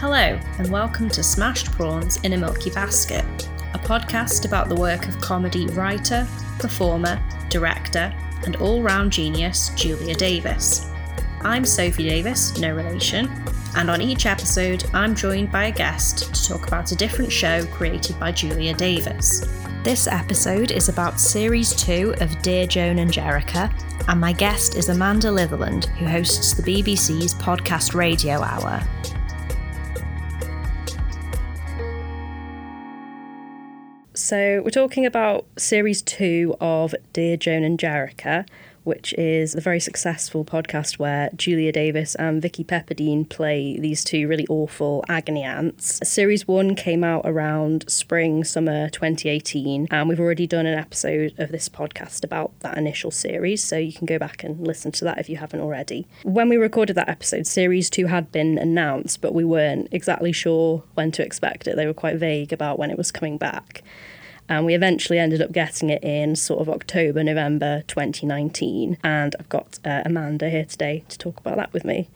Hello, and welcome to Smashed Prawns in a Milky Basket, a podcast about the work of comedy writer, performer, director, and all round genius Julia Davis. I'm Sophie Davies, no relation, and on each episode, I'm joined by a guest to talk about a different show created by Julia Davis. This episode is about Series 2 of Dear Joan and Jericha, and my guest is Amanda Litherland, who hosts the BBC's podcast radio hour. So, we're talking about series two of Dear Joan and Jericha, which is the very successful podcast where Julia Davis and Vicki Pepperdine play these two really awful agony aunts. Series one came out around spring, summer 2018, and we've already done an episode of this podcast about that initial series, so you can go back and listen to that if you haven't already. When we recorded that episode, series two had been announced, but we weren't exactly sure when to expect it. They were quite vague about when it was coming back and we eventually ended up getting it in sort of October, November 2019. And I've got uh, Amanda here today to talk about that with me.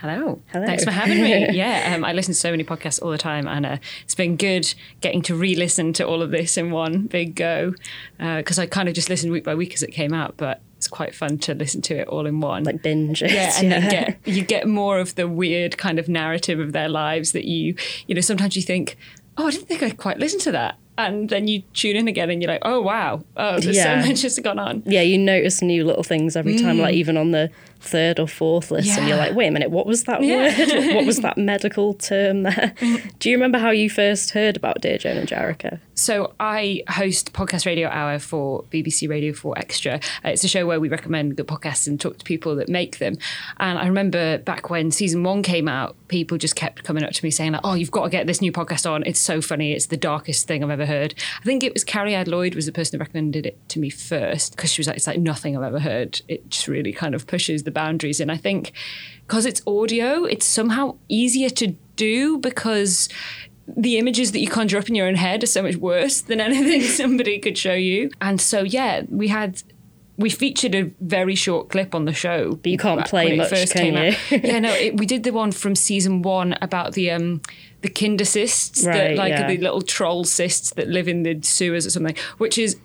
Hello. Hello. Thanks for having me. yeah, um, I listen to so many podcasts all the time, and uh, it's been good getting to re-listen to all of this in one big go because uh, I kind of just listened week by week as it came out, but it's quite fun to listen to it all in one. Like binge. It, yeah, and yeah. you get you get more of the weird kind of narrative of their lives that you you know sometimes you think, oh, I didn't think I quite listened to that and then you tune in again and you're like, oh wow, oh, there's yeah. so much has gone on. Yeah, you notice new little things every time, like mm. even on the third or fourth list, yeah. and you're like, wait a minute, what was that yeah. word? what was that medical term there? Do you remember how you first heard about Dear Joan and Jericha? So I host podcast radio hour for BBC Radio 4 Extra. Uh, it's a show where we recommend good podcasts and talk to people that make them. And I remember back when season one came out, people just kept coming up to me saying like, "Oh, you've got to get this new podcast on. It's so funny. It's the darkest thing I've ever heard." I think it was Cariad Lloyd was the person who recommended it to me first because she was like, "It's like nothing I've ever heard. It just really kind of pushes the boundaries." And I think because it's audio, it's somehow easier to do because the images that you conjure up in your own head are so much worse than anything somebody could show you. And so, yeah, we had we featured a very short clip on the show. But you can't play much, first can you? yeah, no, it, we did the one from season one about the um the kinder cysts, right, the, like yeah. the little troll cysts that live in the sewers or something, which is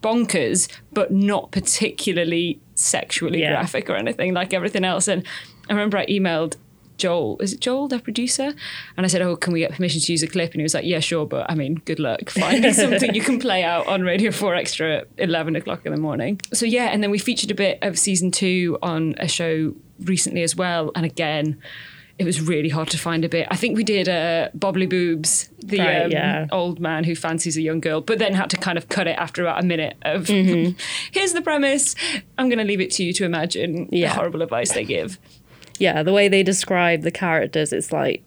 bonkers, but not particularly sexually yeah. graphic or anything like everything else. And I remember I emailed Joel, is it Joel, the producer? And I said, Oh, can we get permission to use a clip? And he was like, Yeah, sure, but I mean, good luck finding something you can play out on Radio 4 Extra at 11 o'clock in the morning. So, yeah, and then we featured a bit of season two on a show recently as well. And again, it was really hard to find a bit. I think we did uh, Bobbly Boobs, the right, um, yeah. old man who fancies a young girl, but then had to kind of cut it after about a minute of mm-hmm. here's the premise. I'm going to leave it to you to imagine yeah. the horrible advice they give yeah, the way they describe the characters, it's like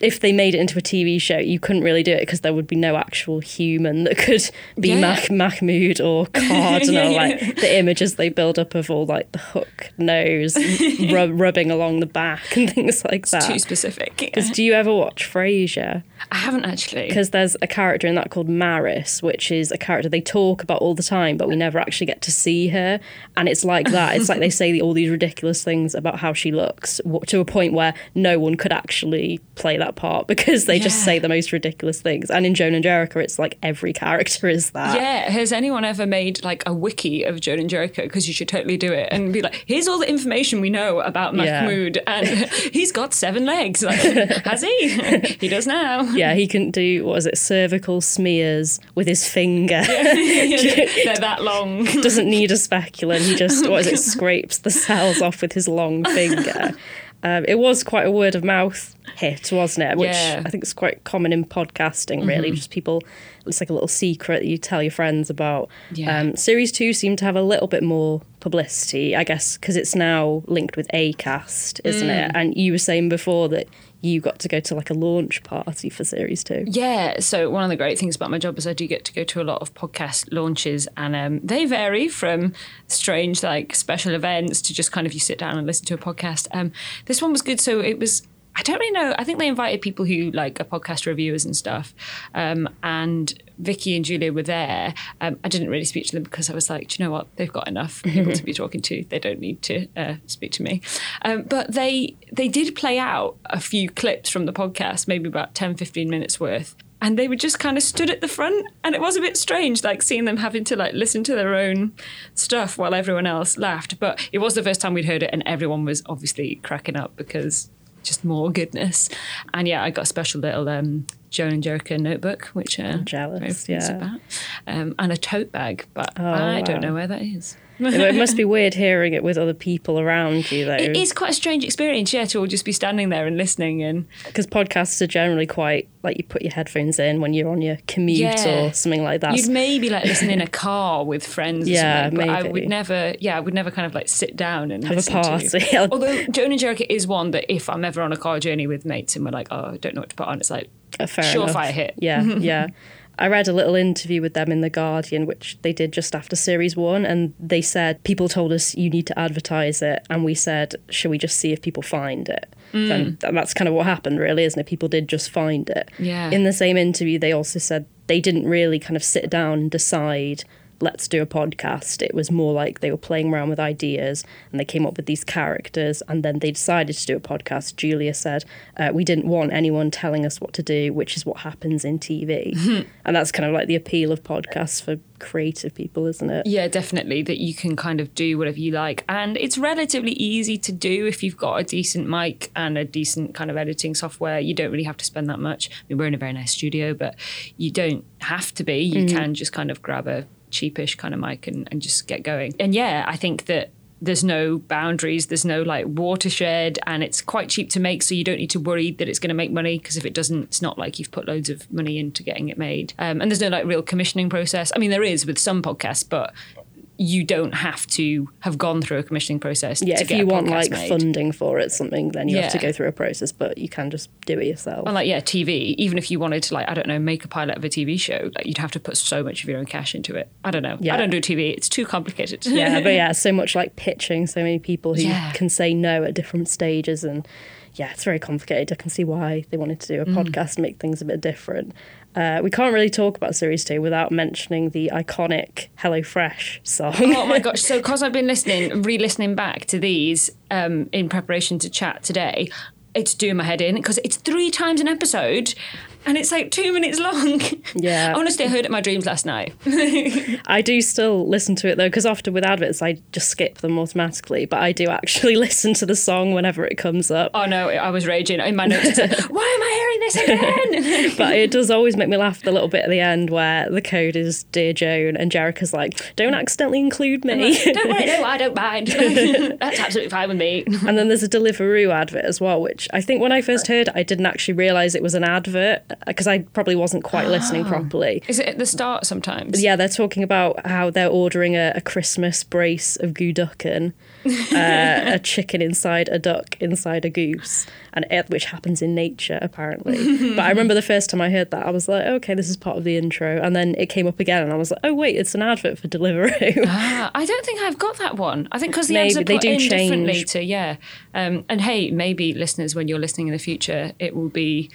if they made it into a TV show, you couldn't really do it because there would be no actual human that could be yeah. Mac- Mahmoud or Cardinal. yeah, yeah. Like the images they build up of all like the hook nose rub- rubbing along the back and things like that. too specific. Because do you ever watch Frasier? I haven't actually. Because there's a character in that called Maris, which is a character they talk about all the time, but we never actually get to see her. And it's like that. It's like they say all these ridiculous things about how she looks to a point where no one could actually play that part because they yeah. just say the most ridiculous things. And in Joan and Jericha, it's like every character is that. Yeah. Has anyone ever made like a wiki of Joan and Jericha? Because you should totally do it and be like, here's all the information we know about Mahmoud, yeah. and he's got seven legs. Like, has he? he does now. Yeah, he can do what is it, cervical smears with his finger. Yeah. They're that long. Doesn't need a speculum. He just what is it, scrapes the cells off with his long finger. Um, it was quite a word of mouth hit, wasn't it? Which yeah. I think is quite common in podcasting, really. Mm-hmm. Just people, it's like a little secret that you tell your friends about. Yeah. Um, series two seemed to have a little bit more publicity, I guess, because it's now linked with ACAST, isn't mm. it? And you were saying before that you got to go to like a launch party for series two. Yeah. So one of the great things about my job is I do get to go to a lot of podcast launches, and um, they vary from strange like special events to just kind of you sit down and listen to a podcast. Um, this one was good. So it was I don't really know. I think they invited people who like are podcast reviewers and stuff. Um, and Vicki and Julia were there. Um, I didn't really speak to them because I was like, do you know what? They've got enough people to be talking to. They don't need to uh, speak to me. Um, but they they did play out a few clips from the podcast, maybe about 10, 15 minutes worth. And they were just kind of stood at the front, and it was a bit strange, like seeing them having to like listen to their own stuff while everyone else laughed. But it was the first time we'd heard it, and everyone was obviously cracking up because just more goodness. And yeah, I got a special little um, Joan and Jericha notebook, which uh, I'm jealous, yeah, about, um, and a tote bag, but oh, I wow. don't know where that is it must be weird hearing it with other people around you, though. It is quite a strange experience, yeah, to all just be standing there and listening. And because podcasts are generally quite like you put your headphones in when you're on your commute yeah. or something like that. You'd maybe like listen in a car with friends. yeah, maybe. I would never. Yeah, I would never kind of like sit down and have a party. Although Joan and Jericha is one that if I'm ever on a car journey with mates and we're like, oh, I don't know what to put on, it's like uh, a surefire hit. Yeah, yeah. I read a little interview with them in The Guardian, which they did just after series one, and they said people told us you need to advertise it, and we said, should we just see if people find it? Mm. And, and that's kind of what happened, really, isn't it? People did just find it. Yeah. In the same interview, they also said they didn't really kind of sit down and decide let's do a podcast. It was more like they were playing around with ideas and they came up with these characters and then they decided to do a podcast. Julia said, uh, We didn't want anyone telling us what to do, which is what happens in TV. and that's kind of like the appeal of podcasts for creative people, isn't it? Yeah, definitely. That you can kind of do whatever you like. And it's relatively easy to do if you've got a decent mic and a decent kind of editing software. You don't really have to spend that much. I mean, we're in a very nice studio, but you don't have to be. You mm-hmm. can just kind of grab a cheapish kind of mic and, and just get going. And yeah, I think that there's no boundaries, there's no like watershed, and it's quite cheap to make, so you don't need to worry that it's going to make money because if it doesn't, it's not like you've put loads of money into getting it made. Um, and there's no like real commissioning process. I mean, there is with some podcasts, but you don't have to have gone through a commissioning process. Yeah, if you want like made. funding for it, something, then you yeah. have to go through a process, but you can just do it yourself. And like, yeah, TV, even if you wanted to, like, I don't know, make a pilot of a TV show, like, you'd have to put so much of your own cash into it. I don't know. Yeah. I don't do TV, it's too complicated. yeah, but yeah, so much like pitching, so many people who yeah. can say no at different stages and yeah, it's very complicated. I can see why they wanted to do a mm. podcast and make things a bit different. Uh, we can't really talk about series two without mentioning the iconic Hello Fresh song. oh my gosh! So, because I've been listening, re-listening back to these um, in preparation to chat today, it's doing my head in because it's three times an episode, and it's like two minutes long. Yeah. Honestly, I heard it in my dreams last night. I do still listen to it though, because often with adverts, I just skip them automatically. But I do actually listen to the song whenever it comes up. Oh no, I was raging in my notes. Said, Why am I hearing this again? but it does always make me laugh the little bit at the end where the code is Dear Joan and Jericha's like, "Don't accidentally include me." Like, don't worry, no, I don't mind. That's absolutely fine with me. and then there's a Deliveroo advert as well, which I think when I first heard, I didn't actually realise it was an advert because I probably wasn't quite listening ah. properly. Is it at the start sometimes? Yeah, they're talking about how they're ordering a, a Christmas brace of gooducken, uh, a chicken inside a duck inside a goose, and it, which happens in nature apparently. but I remember the first time I heard that, I was like, okay, this is part of the intro, and then it came up again, and I was like, oh wait, it's an advert for Deliveroo. ah, I don't think I've got that one. I think because the maybe, ads are put in change. differently to yeah. Um, and hey, maybe listeners, when you're listening in the future, it will be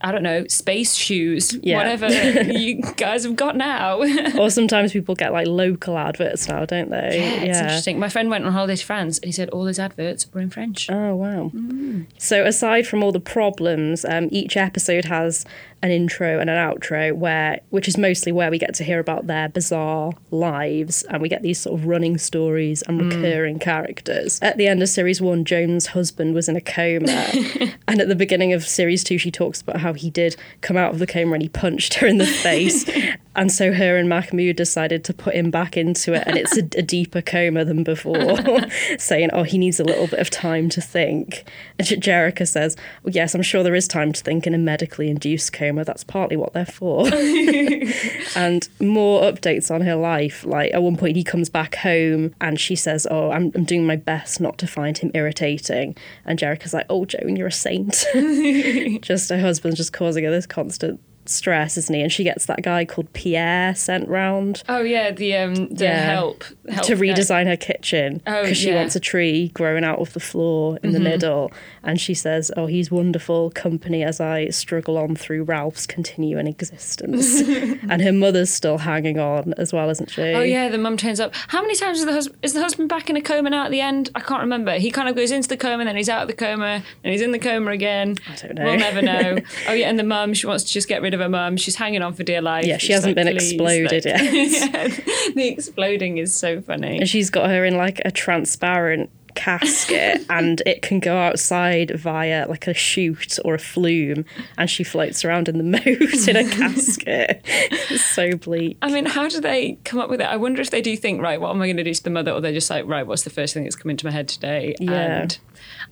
I don't know, space shoes, yeah. whatever you guys have got now. or sometimes people get like local adverts now, don't they? Yeah, yeah, it's interesting. My friend went on holiday to France and he said all his adverts were in French. Oh, wow. Mm. So, aside from all the problems, um, each episode has an intro and an outro where which is mostly where we get to hear about their bizarre lives and we get these sort of running stories and mm. recurring mm. characters. At the end of series 1 Joan's husband was in a coma and at the beginning of series 2 she talks about how he did come out of the coma and he punched her in the face and so her and Mahmoud decided to put him back into it and it's a, a deeper coma than before saying oh he needs a little bit of time to think and Jericha says well, yes I'm sure there is time to think in a medically induced coma. That's partly what they're for. and more updates on her life. Like at one point, he comes back home and she says, "Oh, I'm, I'm doing my best not to find him irritating." And Jericha's like, "Oh, Joan, you're a saint." just her husband's just causing her this constant stress, isn't he? And she gets that guy called Pierre sent round. Oh yeah, the um the yeah. help, help to redesign her kitchen because oh, she yeah. wants a tree growing out of the floor in mm-hmm. the middle, and she says, "Oh, he's wonderful company as I struggle on through Ralph's continuing existence." and her mother's still hanging on as well, isn't she? Oh yeah, the mum turns up. How many times is the husband is the husband back in a coma now at the end? I can't remember. He kind of goes into the coma, and then he's out of the coma, and he's in the coma again. I don't know. We'll never know. oh yeah, and the mum, she wants to just get rid of her mum. She's hanging on for dear life. Yeah, she hasn't like, been exploded like, yet. yeah, the exploding is so funny. And she's got her in like a transparent casket and it can go outside via like a chute or a flume and she floats around in the moat in a casket. It's so bleak. I mean, how do they come up with it? I wonder if they do think, right, what am I going to do to the mother? Or they're just like, right, what's the first thing that's come into my head today? Yeah. And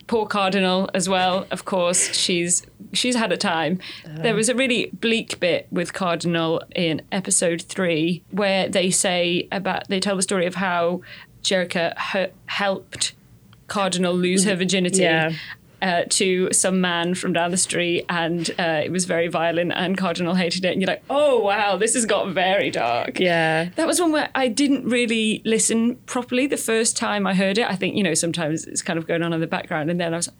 poor Cardinal as well, of course, she's she's had a time. Uh. There was a really bleak bit with Cardinal in episode three where they say about they tell the story of how Jericha helped Cardinal lose her virginity. Yeah. Uh, to some man from down the street, and uh, it was very violent, and Cardinal hated it. And you're like, oh wow, this has got very dark. Yeah, that was one where I didn't really listen properly the first time I heard it. I think you know sometimes it's kind of going on in the background, and then I was, like,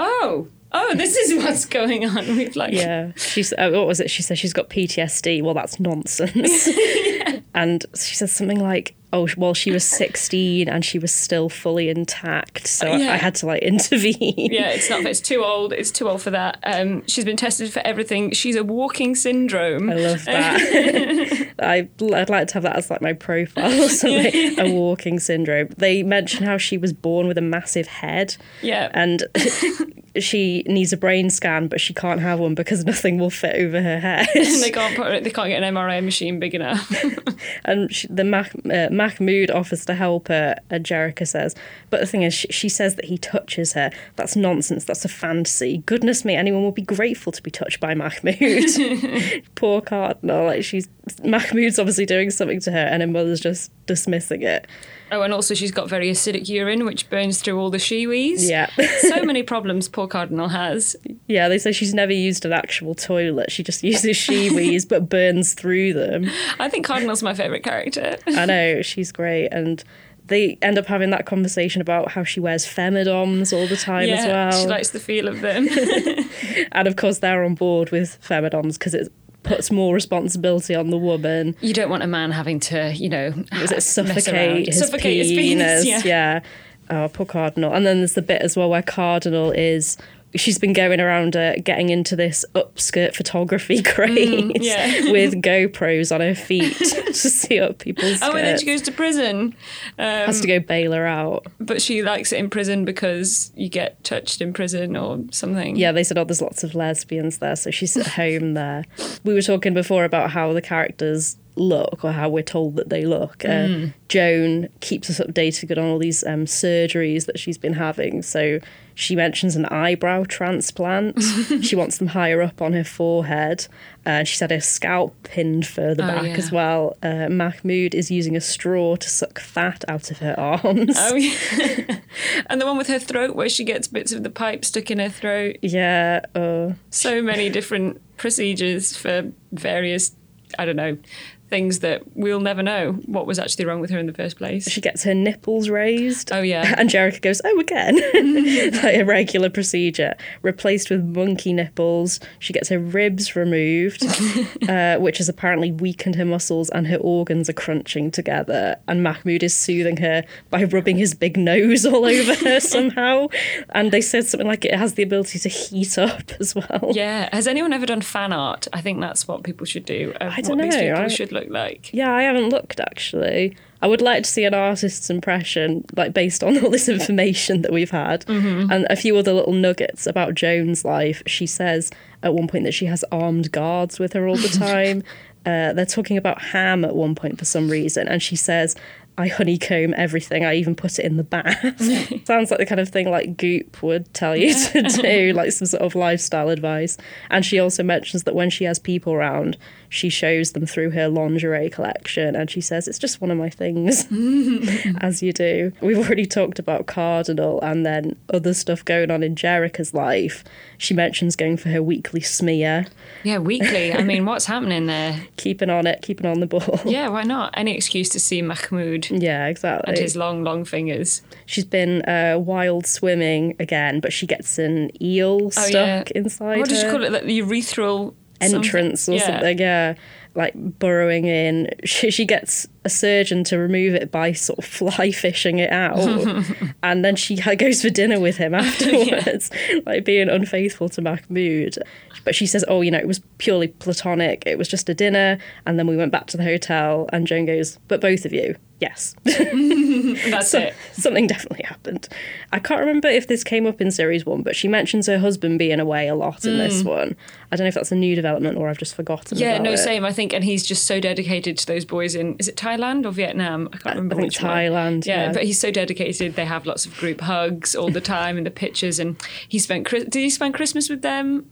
oh, oh, this is what's going on. We've like, yeah, she's uh, what was it? She said she's got PTSD. Well, that's nonsense. yeah. And she says something like, oh well she was 16 and she was still fully intact so yeah. I, I, had to like intervene. Yeah it's not it's too old it's too old for that. Um, she's been tested for everything. She's a walking syndrome. I love that. I, i'd like to have that as like my profile or something. Yeah. a walking syndrome. They mention how she was born with a massive head. Yeah. And she needs a brain scan, but she can't have one because nothing will fit over her head. they can't put, they can't get an MRI machine big enough. and she, the Mac, uh, Mahmoud offers to help her, uh, and Jericha says, but the thing is, she, she, says that he touches her. That's nonsense. That's a fantasy. Goodness me, anyone will be grateful to be touched by Mahmoud. Poor Cardinal. Like she's Mahmoud's obviously doing something to her, and her mother's just dismissing it. Oh, and also she's got very acidic urine, which burns through all the Shewees. Yeah. so many problems poor Cardinal has. Yeah, they say she's never used an actual toilet. She just uses Shewees, but burns through them. I think Cardinal's my favourite character. I know, she's great. And they end up having that conversation about how she wears femidoms all the time yeah, as well. She likes the feel of them. and of course, they're on board with femidoms because it's puts more responsibility on the woman. You don't want a man having to, you know, is it suffocate his suffocate penis? His penis yeah. yeah. Oh, poor Cardinal. And then there's the bit as well where Cardinal is she's been going around uh, getting into this upskirt photography craze mm, yeah. with GoPros on her feet to see up people's skirts. Oh, and then she goes to prison. Um, Has to go bail her out. But she likes it in prison because you get touched in prison or something. Yeah, they said, oh, there's lots of lesbians there, so she's at home there. We were talking before about how the characters look or how we're told that they look. Uh, mm. Joan keeps us updated on all these um, surgeries that she's been having. So she mentions an eyebrow transplant. she wants them higher up on her forehead. Uh, she's had her scalp pinned further oh, back yeah. as well. Uh, Mahmoud is using a straw to suck fat out of her arms. Oh, yeah. and the one with her throat where she gets bits of the pipe stuck in her throat. Yeah. Uh, so many different procedures for various, I don't know, things that we'll never know what was actually wrong with her in the first place. She gets her nipples raised. Oh, yeah. And Jericha goes, oh, again. like a regular procedure. Replaced with monkey nipples. She gets her ribs removed, uh, which has apparently weakened her muscles and her organs are crunching together. And Mahmoud is soothing her by rubbing his big nose all over her somehow. And they said something like it has the ability to heat up as well. Yeah. Has anyone ever done fan art? I think that's what people should do. I don't know. These people I... should look look like? Yeah, I haven't looked actually. I would like to see an artist's impression, like based on all this information that we've had, mm-hmm. and a few other little nuggets about Joan's life. She says at one point that she has armed guards with her all the time. uh, they're talking about ham at one point for some reason, and she says, I honeycomb everything. I even put it in the bath. Sounds like the kind of thing like Goop would tell you to do, like some sort of lifestyle advice. And she also mentions that when she has people around, she shows them through her lingerie collection and she says, It's just one of my things, as you do. We've already talked about Cardinal and then other stuff going on in Jericha's life. She mentions going for her weekly smear. Yeah, weekly. I mean, what's happening there? keeping on it, keeping on the ball. Yeah, why not? Any excuse to see Mahmoud. Yeah, exactly. And his long, long fingers. She's been uh, wild swimming again, but she gets an eel oh, stuck yeah. inside. What did you call it? Like the urethral entrance or yeah. something. Yeah, like burrowing in. She, she gets a surgeon to remove it by sort of fly fishing it out, and then she goes for dinner with him afterwards, yeah. like being unfaithful to Mahmoud. But she says, "Oh, you know, it was purely platonic. It was just a dinner, and then we went back to the hotel." And Joan goes, "But both of you." yes. That's so, it. Something definitely happened. I can't remember if this came up in series one, but she mentions her husband being away a lot in mm. this one. I don't know if that's a new development or I've just forgotten. Yeah, no, it. same. I think, and he's just so dedicated to those boys in. Is it Thailand or Vietnam? I can't remember I think Thailand. Yeah, yeah, but he's so dedicated. They have lots of group hugs all the time in the pictures, and he spent. Did he spend Christmas with them?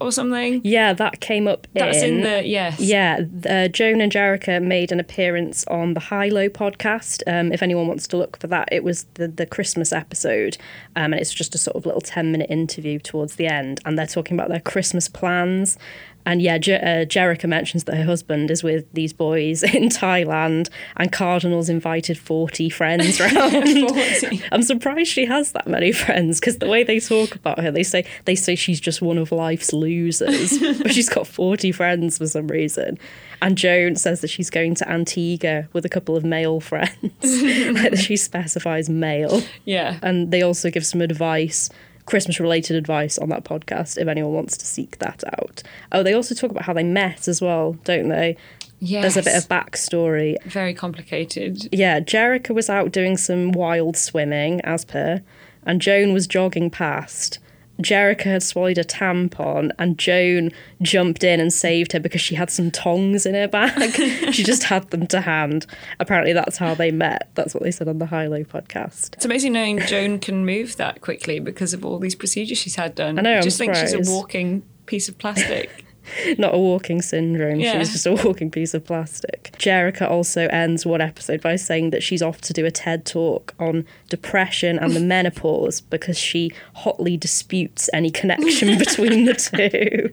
or something. Yeah, that came up. That's in, in the yes. Yeah, uh, Joan and Jericha made an appearance on the High Low podcast. Um, if anyone wants to look for that, it was the the Christmas episode, um, and it's just a sort of little ten minute interview towards the end, and they're talking about their Christmas plans. And yeah, Je- uh, Jericha mentions that her husband is with these boys in Thailand, and Cardinal's invited 40 friends round. 40. I'm surprised she has that many friends because the way they talk about her, they say they say she's just one of life's losers, but she's got 40 friends for some reason. And Joan says that she's going to Antigua with a couple of male friends. like she specifies male. Yeah. And they also give some advice Christmas related advice on that podcast if anyone wants to seek that out. Oh, they also talk about how they met as well, don't they? Yes. There's a bit of backstory. Very complicated. Yeah, Jericha was out doing some wild swimming, as per, and Joan was jogging past. Jericha had swallowed a tampon and Joan jumped in and saved her because she had some tongs in her bag. she just had them to hand. Apparently, that's how they met. That's what they said on the High Low podcast. It's amazing knowing Joan can move that quickly because of all these procedures she's had done. I know. I just I'm think surprised. she's a walking piece of plastic. not a walking syndrome. Yeah. She's just a walking piece of plastic. Jericha also ends one episode by saying that she's off to do a TED talk on depression and the menopause because she hotly disputes any connection between the two.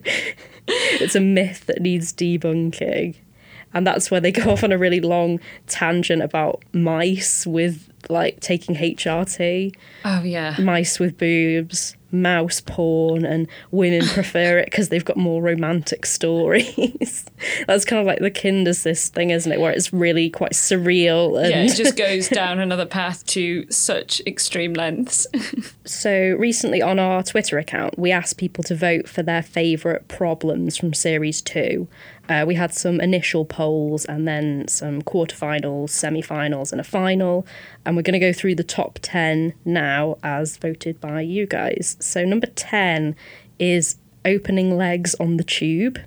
it's a myth that needs debunking. And that's where they go off on a really long tangent about mice with like taking HRT. Oh, yeah. Mice with boobs mouse porn and women prefer it because they've got more romantic stories. That's kind of like the Kindercyst thing, isn't it? Where it's really quite surreal. And yeah, it just goes down another path to such extreme lengths. so recently on our Twitter account, we asked people to vote for their favourite problems from series two. Uh, we had some initial polls and then some quarterfinals, semi-finals, and a final. And we're going to go through the top 10 now as voted by you guys. So, number 10 is opening legs on the tube.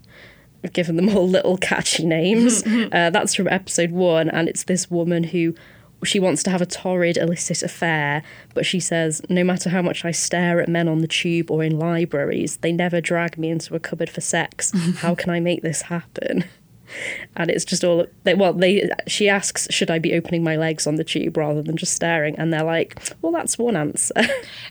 I've given them all little catchy names. uh, that's from episode one, and it's this woman who she wants to have a torrid, illicit affair, but she says, No matter how much I stare at men on the tube or in libraries, they never drag me into a cupboard for sex. how can I make this happen? And it's just all they, well they she asks should i be opening my legs on the tube rather than just staring? And they're like well that's one answer.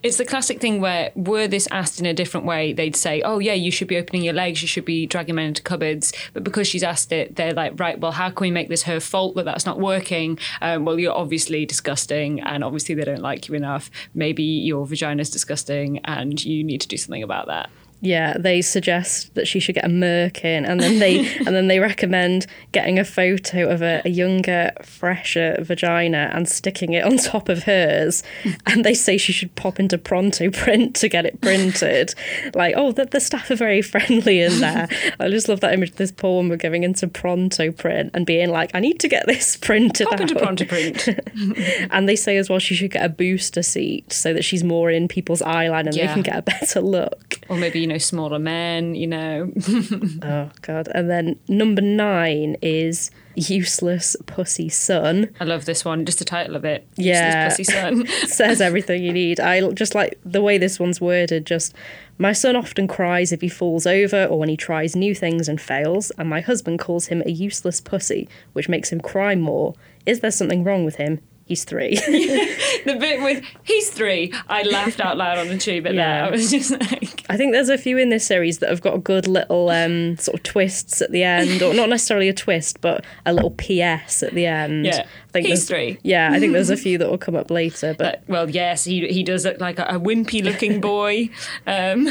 It's the classic thing where were this asked in a different way they'd say oh yeah you should be opening your legs you should be dragging men into cupboards. But because she's asked it they're like right well how can we make this her fault that that's not working? Um, well you're obviously disgusting and obviously they don't like you enough. Maybe your vagina's disgusting and you need to do something about that yeah, they suggest that she should get a merkin, and then they and then they recommend getting a photo of a, a, younger, fresher vagina and sticking it on top of hers. And they say she should pop into Prontaprint to get it printed. like, oh, the, the staff are very friendly in there. I just love that image. This poor woman going into Prontaprint and being like, I need to get this printed pop out. into Prontaprint. and they say as well she should get a booster seat so that she's more in people's eye line and yeah. they can get a better look. Or maybe you know know, smaller men, you know. oh, God. And then number nine is Useless Pussy Son. I love this one, just the title of it. Yeah. Useless Pussy Son. Says everything you need. I just like the way this one's worded, just my son often cries if he falls over or when he tries new things and fails, and my husband calls him a useless pussy, which makes him cry more. Is there something wrong with him? He's three. the bit with he's three, I laughed out loud on the tube at yeah. that. I was just like I think there's a few in this series that have got good little um, sort of twists at the end, or not necessarily a twist, but a little PS at the end. Yeah. I think he's three. Yeah, I think there's a few that will come up later. But well, yes, he he does look like a, a wimpy looking boy. Um,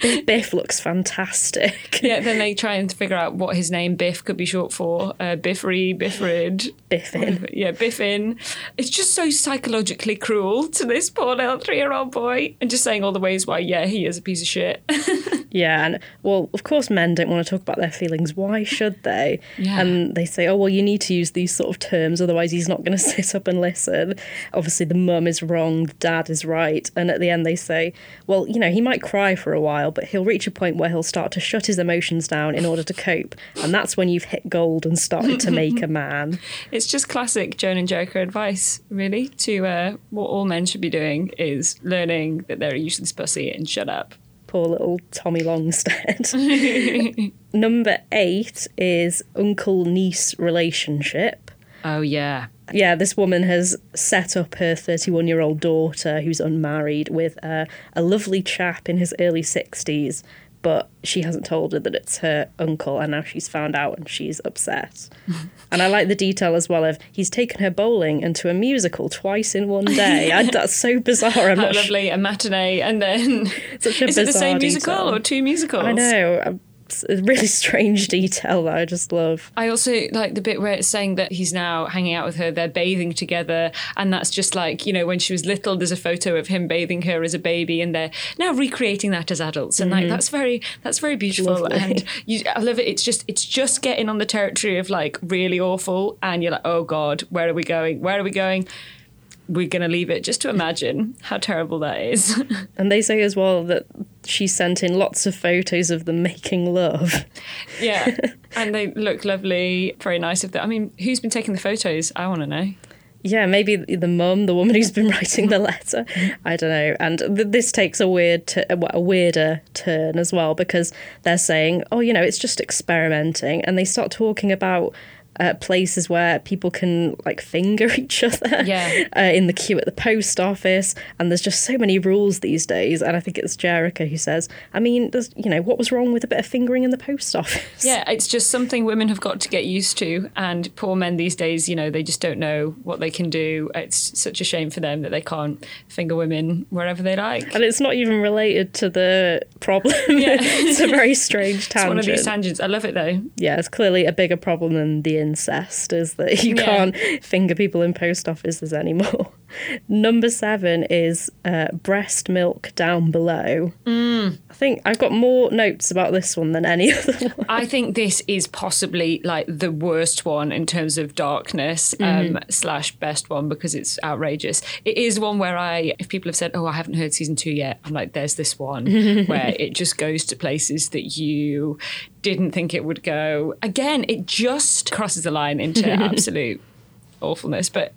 Biff looks fantastic. Yeah, then they try and figure out what his name Biff could be short for. Uh, Biffry, Biffrid. Biffin. Yeah, Biffin it's just so psychologically cruel to this poor little three year old boy and just saying all the ways why, yeah, he is a piece of shit. yeah, and well, of course, men don't want to talk about their feelings. Why should they? Yeah. And they say, oh, well, you need to use these sort of terms, otherwise, he's not going to sit up and listen. Obviously, the mum is wrong, the dad is right. And at the end, they say, well, you know, he might cry for a while, but he'll reach a point where he'll start to shut his emotions down in order to cope. And that's when you've hit gold and started to make a man. It's just classic Joan and Jericha advice, really, to uh, what all men should be doing is learning that they're a useless pussy and shut up. Poor little Tommy Longstead. Number eight is uncle niece relationship. Oh, yeah. Yeah, this woman has set up her 31 year old daughter, who's unmarried, with a lovely chap in his early 60s but she hasn't told her that it's her uncle, and now she's found out and she's upset. and I like the detail as well of he's taken her bowling and to a musical twice in one day. I, that's so bizarre. I'm How lovely, sh- a matinee, and then Such a is it the same detail. musical or two musicals? I know a really strange detail that I just love. I also like the bit where it's saying that he's now hanging out with her, they're bathing together, and that's just like, you know, when she was little, there's a photo of him bathing her as a baby, and they're now recreating that as adults. And mm-hmm. like that's very that's very beautiful. Lovely. And you, I love it. It's just it's just getting on the territory of like really awful, and you're like, oh God, where are we going? Where are we going? We're going to leave it just to imagine how terrible that is. and they say as well that she sent in lots of photos of them making love. Yeah, and they look lovely, very nice of them. I mean, who's been taking the photos? I want to know. Yeah, maybe the mum, the woman who's been writing the letter. I don't know. And th- this takes a weird, t- a weirder turn as well because they're saying, "Oh, you know, it's just experimenting," and they start talking about uh, places where people can like finger each other yeah. uh, in the queue at the post office. And there's just so many rules these days. And I think it's Jericha who says, I mean, there's, you know, what was wrong with a bit of fingering in the post office? Yeah, it's just something women have got to get used to. And poor men these days, you know, they just don't know what they can do. It's such a shame for them that they can't finger women wherever they like. And it's not even related to the problem. Yeah. it's a very strange tangent. It's one of these tangents. I love it though. Yeah, it's clearly a bigger problem than the incest is that you yeah. can't finger people in post offices anymore. Number seven is uh, breast milk down below. Mm. I think I've got more notes about this one than any other one. I think this is possibly like the worst one in terms of darkness mm-hmm. um, slash best one because it's outrageous. It is one where I, if people have said, "Oh, I haven't heard season two yet," I'm like, "There's this one where it just goes to places that you didn't think it would go." Again, it just crosses the line into absolute awfulness, but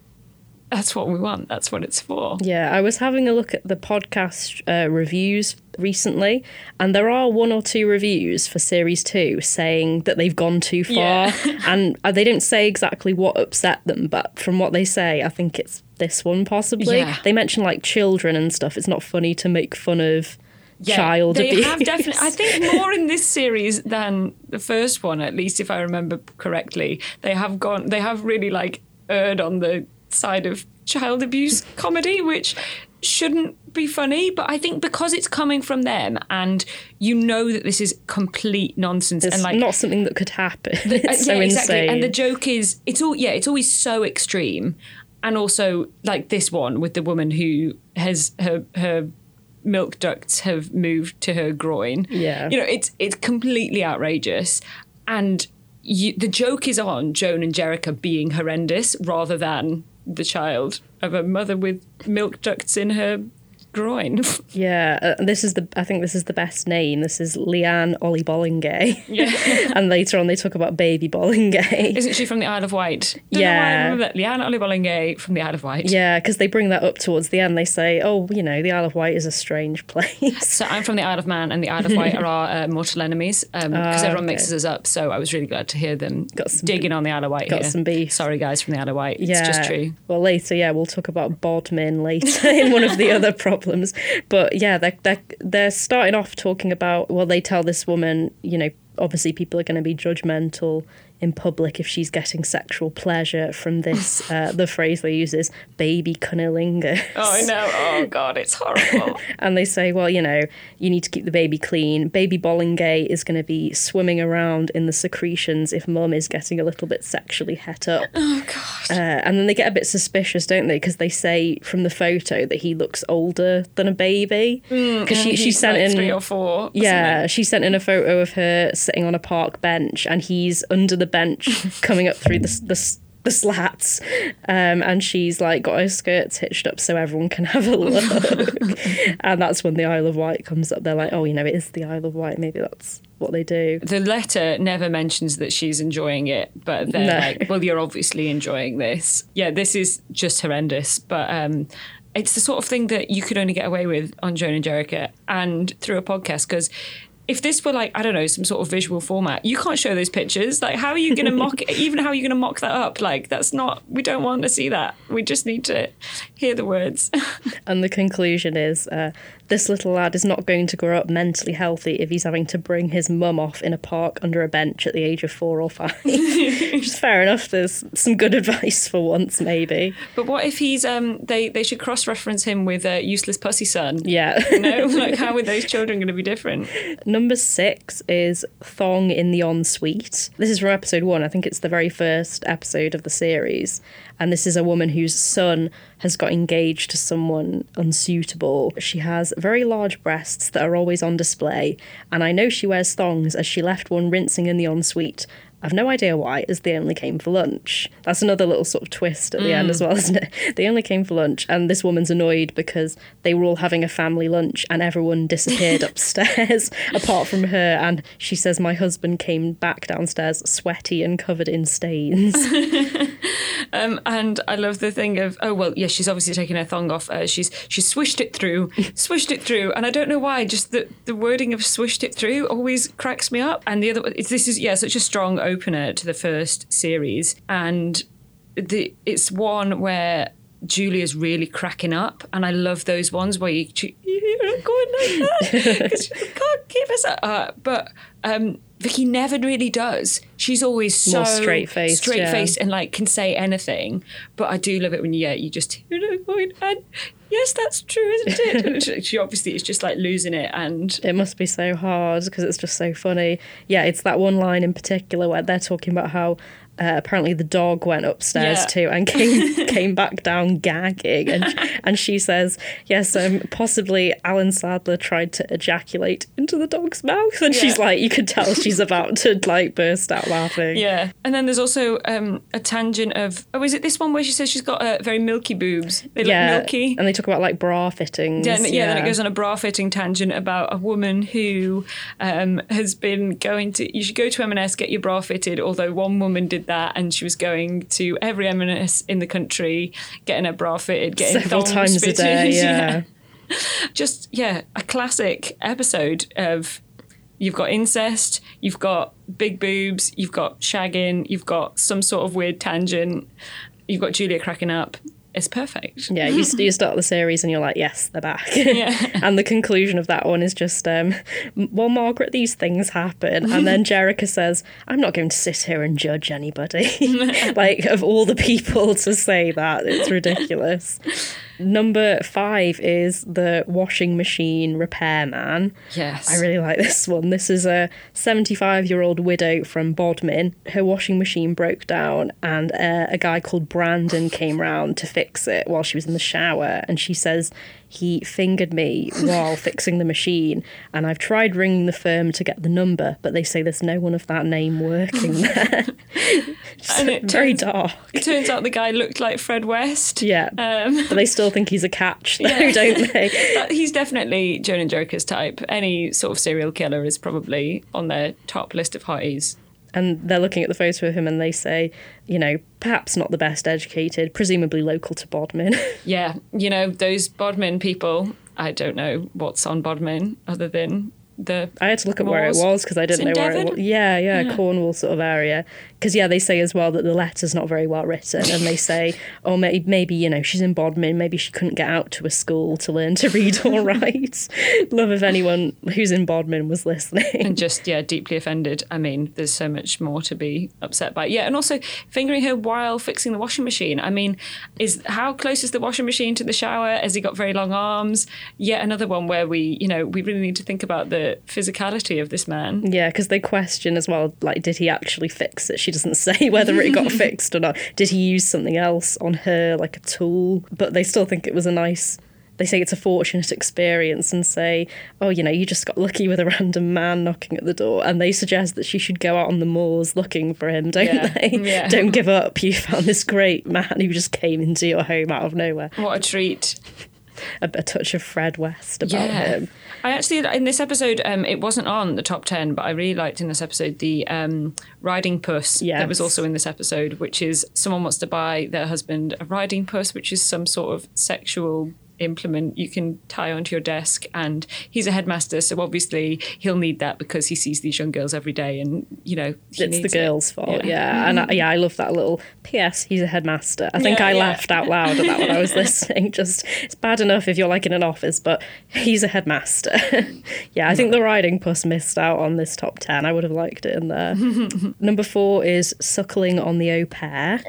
that's what we want. That's what it's for. Yeah, I was having a look at the podcast uh, reviews recently, and there are one or two reviews for series two saying that they've gone too far, yeah. and uh, they don't say exactly what upset them, but from what they say, I think it's this one possibly. Yeah. They mention like children and stuff. It's not funny to make fun of. Yeah, child they abuse. have definitely. I think more in this series than the first one, at least if I remember correctly. They have gone. They have really like erred on the side of child abuse comedy, which shouldn't be funny, but I think because it's coming from them and you know that this is complete nonsense it's and like not something that could happen. The, it's uh, so yeah, exactly. Insane. And the joke is it's all yeah, it's always so extreme. And also like this one with the woman who has her her milk ducts have moved to her groin. Yeah. You know, it's it's completely outrageous. And you, the joke is on Joan and Jericha being horrendous rather than the child of a mother with milk ducts in her groin. yeah, uh, this is the. I think this is the best name. This is Leanne Ollie Bollingay. Yeah. and later on, they talk about baby Bollingay. Isn't she from the Isle of Wight? Don't yeah. Leanne Ollie Bollingay from the Isle of Wight. Yeah, because they bring that up towards the end. They say, "Oh, you know, the Isle of Wight is a strange place." So I'm from the Isle of Man, and the Isle of Wight are our uh, mortal enemies because um, uh, everyone okay. mixes us up. So I was really glad to hear them digging on the Isle of Wight. Got here. some beef. Sorry, guys from the Isle of Wight. Yeah. It's just true. Well, later, yeah, we'll talk about bodmin later in one of the other problems. But yeah, they're, they're, they're starting off talking about, well, they tell this woman, you know, obviously people are going to be judgmental in public if she's getting sexual pleasure from this. Uh, the phrase they use is baby cunnilingus. Oh, I know. Oh, God, it's horrible. and they say, well, you know, you need to keep the baby clean. Baby Bollingay is going to be swimming around in the secretions if mum is getting a little bit sexually het up. Oh, God. Uh, and then they get a bit suspicious, don't they? Because they say from the photo that he looks older than a baby. Because mm, she, she sent like in. Three or four. Yeah, she sent in a photo of her sitting on a park bench and he's under the bench coming up through the, the, the slats. Um, and she's like got her skirts hitched up so everyone can have a look. And that's when the Isle of Wight comes up. They're like oh you know it is the Isle of Wight. Maybe that's what they do. The letter never mentions that she's enjoying it but they're no. like well you're obviously enjoying this. Yeah this is just horrendous but um, it's the sort of thing that you could only get away with on Joan and Jericha and through a podcast because if this were like I don't know some sort of visual format, you can't show those pictures. Like, how are you going to mock? even how are you going to mock that up? Like, that's not. We don't want to see that. We just need to hear the words. and the conclusion is, uh, this little lad is not going to grow up mentally healthy if he's having to bring his mum off in a park under a bench at the age of four or five. Which is fair enough. There's some good advice for once, maybe. But what if he's um? They they should cross reference him with a useless pussy son. Yeah. You know, like how are those children going to be different? Number six is Thong in the Ensuite. This is from episode one. I think it's the very first episode of the series. And this is a woman whose son has got engaged to someone unsuitable. She has very large breasts that are always on display, and I know she wears thongs as she left one rinsing in the ensuite I've no idea why, as they only came for lunch. That's another little sort of twist at the mm. end as mm. well, isn't it? They only came for lunch, and this woman's annoyed because they were all having a family lunch and everyone disappeared upstairs apart from her. And she says, My husband came back downstairs sweaty and covered in stains. Um, and I love the thing of, oh, well, yes, she's obviously taken her thong off. Uh, she's she's swished it through, swished it through. And I don't know why, just the, the wording of swished it through always cracks me up. And the other, this is, yeah, such a strong opener to the first series, and the it's one where Julia's really cracking up, and I love those ones where you you're going like that because you can't keep us up. Uh, but um, Vicki never really does. She's always so straight faced, straight faced, yeah. and like can say anything. But I do love it when you, yeah, you just going, and yes, that's true, isn't it? she obviously is just like losing it, and it must be so hard because it's just so funny. Yeah, it's that one line in particular where they're talking about how uh, apparently the dog went upstairs yeah. too and came came back down gagging. And and she says yes um possibly Alan Sadler tried to ejaculate into the dog's mouth. And yeah. she's like you could tell she's about to like burst out laughing. Yeah. And then there's also um a tangent of oh is it this one where she says she's got uh, very milky boobs? They yeah, look milky. And they talk about like bra fittings. Yeah, yeah, yeah then it goes on a bra fitting tangent about a woman who um has been going to you should go to M&S get your bra fitted although one woman did that, and she was going to every M&S in the country, getting her bra fitted, getting several times fitted. a day. Yeah. yeah. Just yeah, a classic episode of you've got incest, you've got big boobs, you've got shagging, you've got some sort of weird tangent, you've got Julia cracking up, it's perfect. Yeah, you, you start the series and you're like, yes, they're back. Yeah. and the conclusion of that one is just, um, well, Margaret, these things happen. And then Jericha says, I'm not going to sit here and judge anybody. like, of all the people to say that, it's ridiculous. Number five is the washing machine repairman. Yes. I really like this one. This is a 75 year old widow from Bodmin. Her washing machine broke down, and uh, a guy called Brandon came round to fix fix it while she was in the shower. And she says he fingered me while fixing the machine. And I've tried ringing the firm to get the number, but they say there's no one of that name working there. and it very turns, dark. It turns out the guy looked like Fred West. Yeah. Um, but they still think he's a catch, though, yeah. don't they? he's definitely Joan and Jericha's type. Any sort of serial killer is probably on their top list of hotties and they're looking at the photo of him and they say, you know, perhaps not the best educated, presumably local to Bodmin. yeah, you know, those Bodmin people, I don't know what's on Bodmin other than the I had to look at where it was because I didn't know Devon? where it was. Yeah, yeah, yeah, Cornwall sort of area. Because yeah, they say as well that the letter's not very well written, and they say, oh, maybe, maybe you know she's in Bodmin, maybe she couldn't get out to a school to learn to read or write. Love if anyone who's in Bodmin was listening. And just yeah, deeply offended. I mean, there's so much more to be upset by. Yeah, and also fingering her while fixing the washing machine. I mean, is how close is the washing machine to the shower? Has he got very long arms? Yet another one where we, you know, we really need to think about the physicality of this man. Yeah, because they question as well, like, did he actually fix it? She doesn't say whether it got fixed or not. Did he use something else on her, like a tool? But they still think it was a nice they say it's a fortunate experience and say, oh, you know, you just got lucky with a random man knocking at the door. And they suggest that she should go out on the moors looking for him, don't yeah. they? Yeah. Don't give up. You found this great man who just came into your home out of nowhere. What a treat. A, a touch of Fred West about yeah. him. I actually in this episode, um, it wasn't on the top ten, but I really liked in this episode the um, riding puss yes. that was also in this episode, which is someone wants to buy their husband a riding puss, which is some sort of sexual implement you can tie onto your desk and he's a headmaster so obviously he'll need that because he sees these young girls every day and you know it's the girls it. fault yeah, yeah. Mm-hmm. and I, yeah I love that little ps he's a headmaster. I think yeah, I yeah. laughed out loud at that when I was listening. Just it's bad enough if you're like in an office but he's a headmaster. Yeah I think the riding puss missed out on this top 10 I would have liked it in there. Number four is suckling on the au pair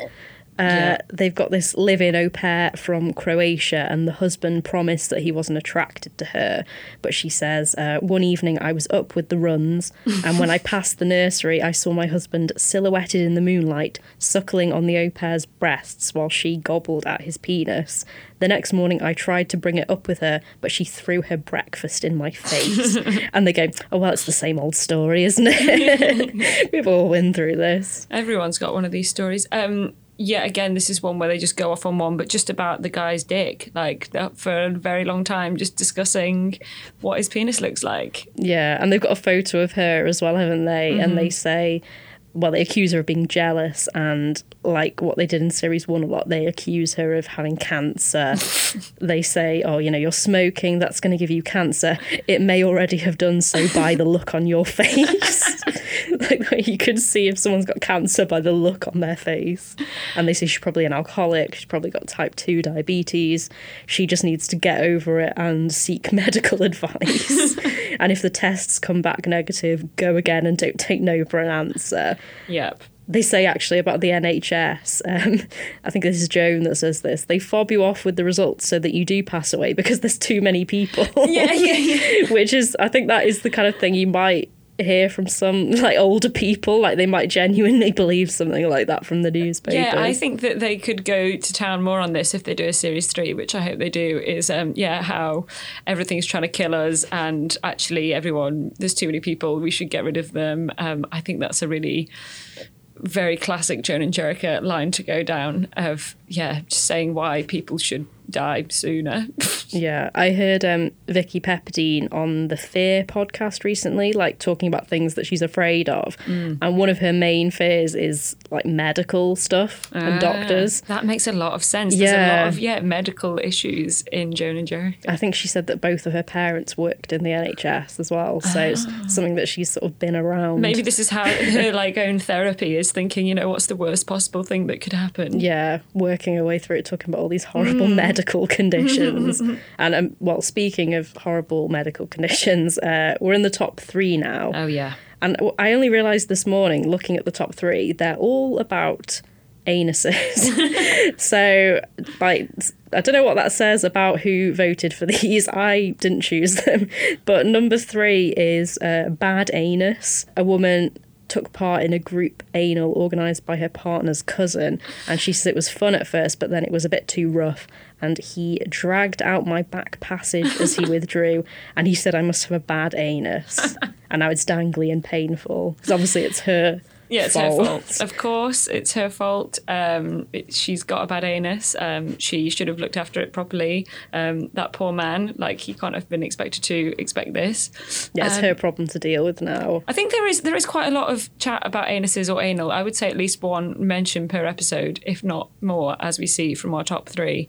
uh, yeah. They've got this live in au pair from Croatia, and the husband promised that he wasn't attracted to her. But she says, uh, One evening I was up with the runs, and when I passed the nursery, I saw my husband silhouetted in the moonlight, suckling on the au pair's breasts while she gobbled at his penis. The next morning, I tried to bring it up with her, but she threw her breakfast in my face. and they go, Oh, well, it's the same old story, isn't it? We've all been through this. Everyone's got one of these stories. Um, yeah, again, this is one where they just go off on one, but just about the guy's dick, like for a very long time, just discussing what his penis looks like. Yeah, and they've got a photo of her as well, haven't they? Mm-hmm. And they say, well, they accuse her of being jealous, and like what they did in series one a lot, they accuse her of having cancer. they say, oh, you know, you're smoking, that's going to give you cancer. It may already have done so by the look on your face. like you could see if someone's got cancer by the look on their face. And they say she's probably an alcoholic, she's probably got type 2 diabetes. She just needs to get over it and seek medical advice. And if the tests come back negative, go again and don't take no for an answer. Yep. They say actually about the NHS, um, I think this is Joan that says this. They fob you off with the results so that you do pass away because there's too many people. Yeah, yeah, yeah. Which is, I think that is the kind of thing you might hear from some like older people like they might genuinely believe something like that from the newspaper yeah i think that they could go to town more on this if they do a series three which i hope they do is um yeah how everything's trying to kill us and actually everyone there's too many people we should get rid of them. Um i think that's a really very classic Joan and Jericha line to go down of yeah, just saying why people should die sooner. yeah, I heard um, Vicki Pepperdine on the Fear podcast recently, like talking about things that she's afraid of, mm. and one of her main fears is like medical stuff and ah, doctors. That makes a lot of sense. Yeah. There's a lot of yeah medical issues in Joan and Jerry. I think she said that both of her parents worked in the NHS as well, so oh. it's ah. something that she's sort of been around. Maybe this is how her like own therapy is thinking. You know, what's the worst possible thing that could happen? Yeah, working her way through it, talking about all these horrible mm. Medical conditions. and um, well, speaking of horrible medical conditions, uh, we're in the top three now. Oh yeah. And I only realised this morning, looking at the top three, they're all about anuses. so, like, I don't know what that says about who voted for these. I didn't choose them. But number three is uh, Bad Anus, a woman took part in a group anal organised by her partner's cousin. And she said it was fun at first, but then it was a bit too rough. And he dragged out my back passage as he withdrew. And he said, I must have a bad anus. and now it's dangly and painful. Because obviously it's her yeah, it's fault. her fault. Of course, it's her fault. Um, it, she's got a bad anus. Um, she should have looked after it properly. Um, that poor man, like he can't have been expected to expect this. Yeah, it's her um, problem to deal with now. I think there is there is quite a lot of chat about anuses or anal. I would say at least one mention per episode, if not more, as we see from our top three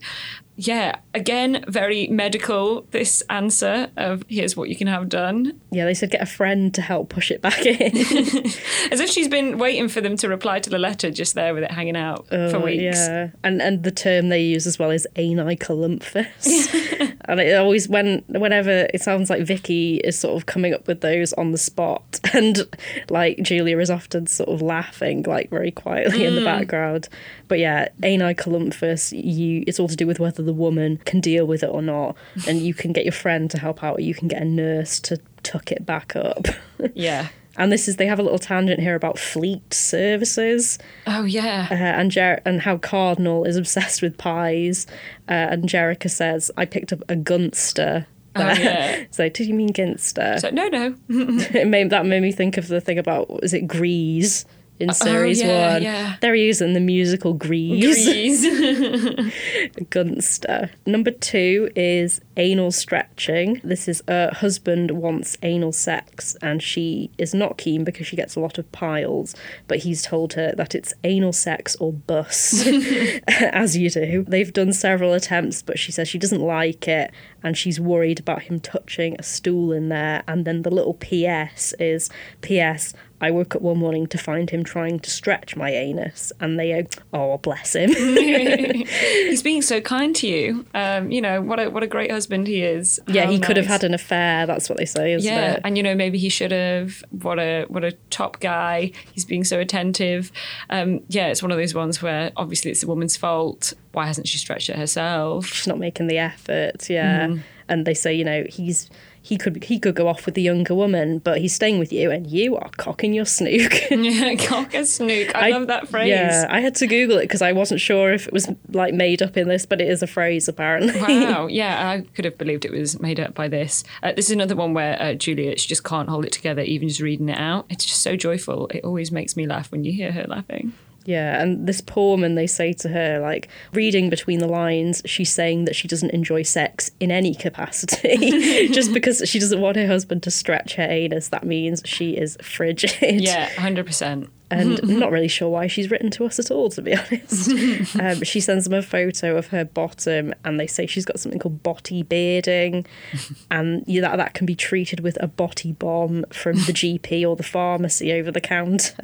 yeah, again, very medical, this answer of here's what you can have done. Yeah, they said get a friend to help push it back in. As if she's been waiting for them to reply to the letter just there with it hanging out for oh, weeks. Yeah. And and the term they use as well is anicolumphus. and it always when whenever it sounds like Vicki is sort of coming up with those on the spot and like Julia is often sort of laughing like very quietly mm. in the mm. background. But yeah, anicolumphus, you it's all to do with whether the woman can deal with it or not. And you can get your friend to help out, or you can get a nurse to tuck it back up. Yeah. And this is they have a little tangent here about fleet services. Oh yeah. Uh, and Jer- and how Cardinal is obsessed with pies. Uh, and Jericha says, "I picked up a Gunster." Oh, yeah. so did you mean Ginster? So, no, no. it made that made me think of the thing about is it Grease? In oh, series oh, yeah, one. Yeah. They're using the musical Grease. Grease. Gunster. Number two is anal stretching. This is a husband wants anal sex and she is not keen because she gets a lot of piles, but he's told her that it's anal sex or bus, as you do. They've done several attempts, but she says she doesn't like it and she's worried about him touching a stool in there. And then the little PS is PS, I woke up one morning to find him trying to stretch my anus, and they "Oh, bless him." He's being so kind to you. Um, you know what a what a great husband he is. Yeah, How he nice. could have had an affair. That's what they say, isn't yeah, it? and you know maybe he should have. What a what a top guy. He's being so attentive. Um, yeah, it's one of those ones where obviously it's the woman's fault. Why hasn't she stretched it herself? She's not making the effort. Yeah, mm. and they say you know he's he could he could go off with the younger woman, but he's staying with you, and you are cocking your snook. yeah, cock a snook. I, I, love that phrase. Yeah, I had to Google it because I wasn't sure if it was like made up in this, but it is a phrase apparently. Wow. Yeah, I could have believed it was made up by this. Uh, this is another one where uh, Julia she just can't hold it together, even just reading it out. It's just so joyful. It always makes me laugh when you hear her laughing. Yeah, and this poor woman, they say to her, like, reading between the lines, she's saying that she doesn't enjoy sex in any capacity. Just because she doesn't want her husband to stretch her anus, that means she is frigid. Yeah, 100% and I'm not really sure why she's written to us at all, to be honest. um, she sends them a photo of her bottom, and they say she's got something called botty bearding, and you that that can be treated with a botty bomb from the GP or the pharmacy over the counter.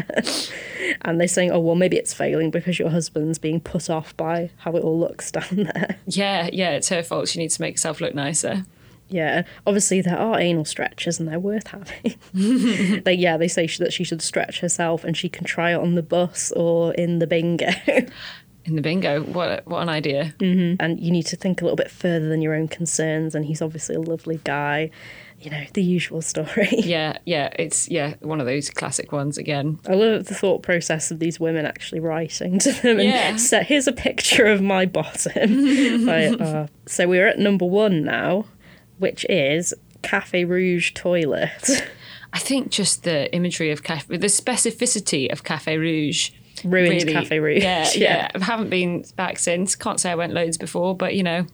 and they're saying, oh well, maybe it's failing because your husband's being put off by how it all looks down there. Yeah, yeah, it's her fault. She needs to make herself look nicer. Yeah, obviously there are anal stretchers and they're worth having. they, yeah, they say that she should stretch herself and she can try it on the bus or in the bingo. in the bingo, what what an idea! Mm-hmm. And you need to think a little bit further than your own concerns. And he's obviously a lovely guy. You know the usual story. Yeah, yeah, it's yeah one of those classic ones again. I love the thought process of these women actually writing to them and yeah. say, "Here's a picture of my bottom." like, uh, so we're at number one now which is Cafe Rouge toilet. I think just the imagery of cafe, the specificity of Cafe Rouge. Ruined really, Cafe Rouge. Yeah, yeah, yeah. I haven't been back since. Can't say I went loads before, but you know,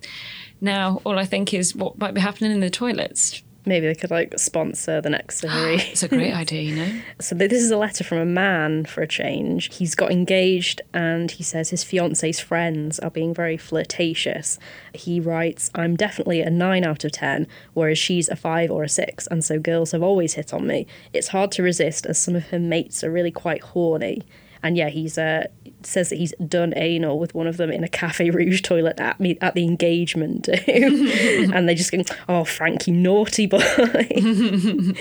now all I think is what might be happening in the toilets. Maybe they could like sponsor the next series. it's a great idea, you know. So this is a letter from a man for a change. He's got engaged and he says his fiance's friends are being very flirtatious. He writes, "I'm definitely a 9 out of 10, whereas she's a 5 or a 6, and so girls have always hit on me. It's hard to resist as some of her mates are really quite horny." And yeah, he's uh says that he's done anal with one of them in a Cafe Rouge toilet at me at the engagement and they just go, "Oh, Frank, you naughty boy."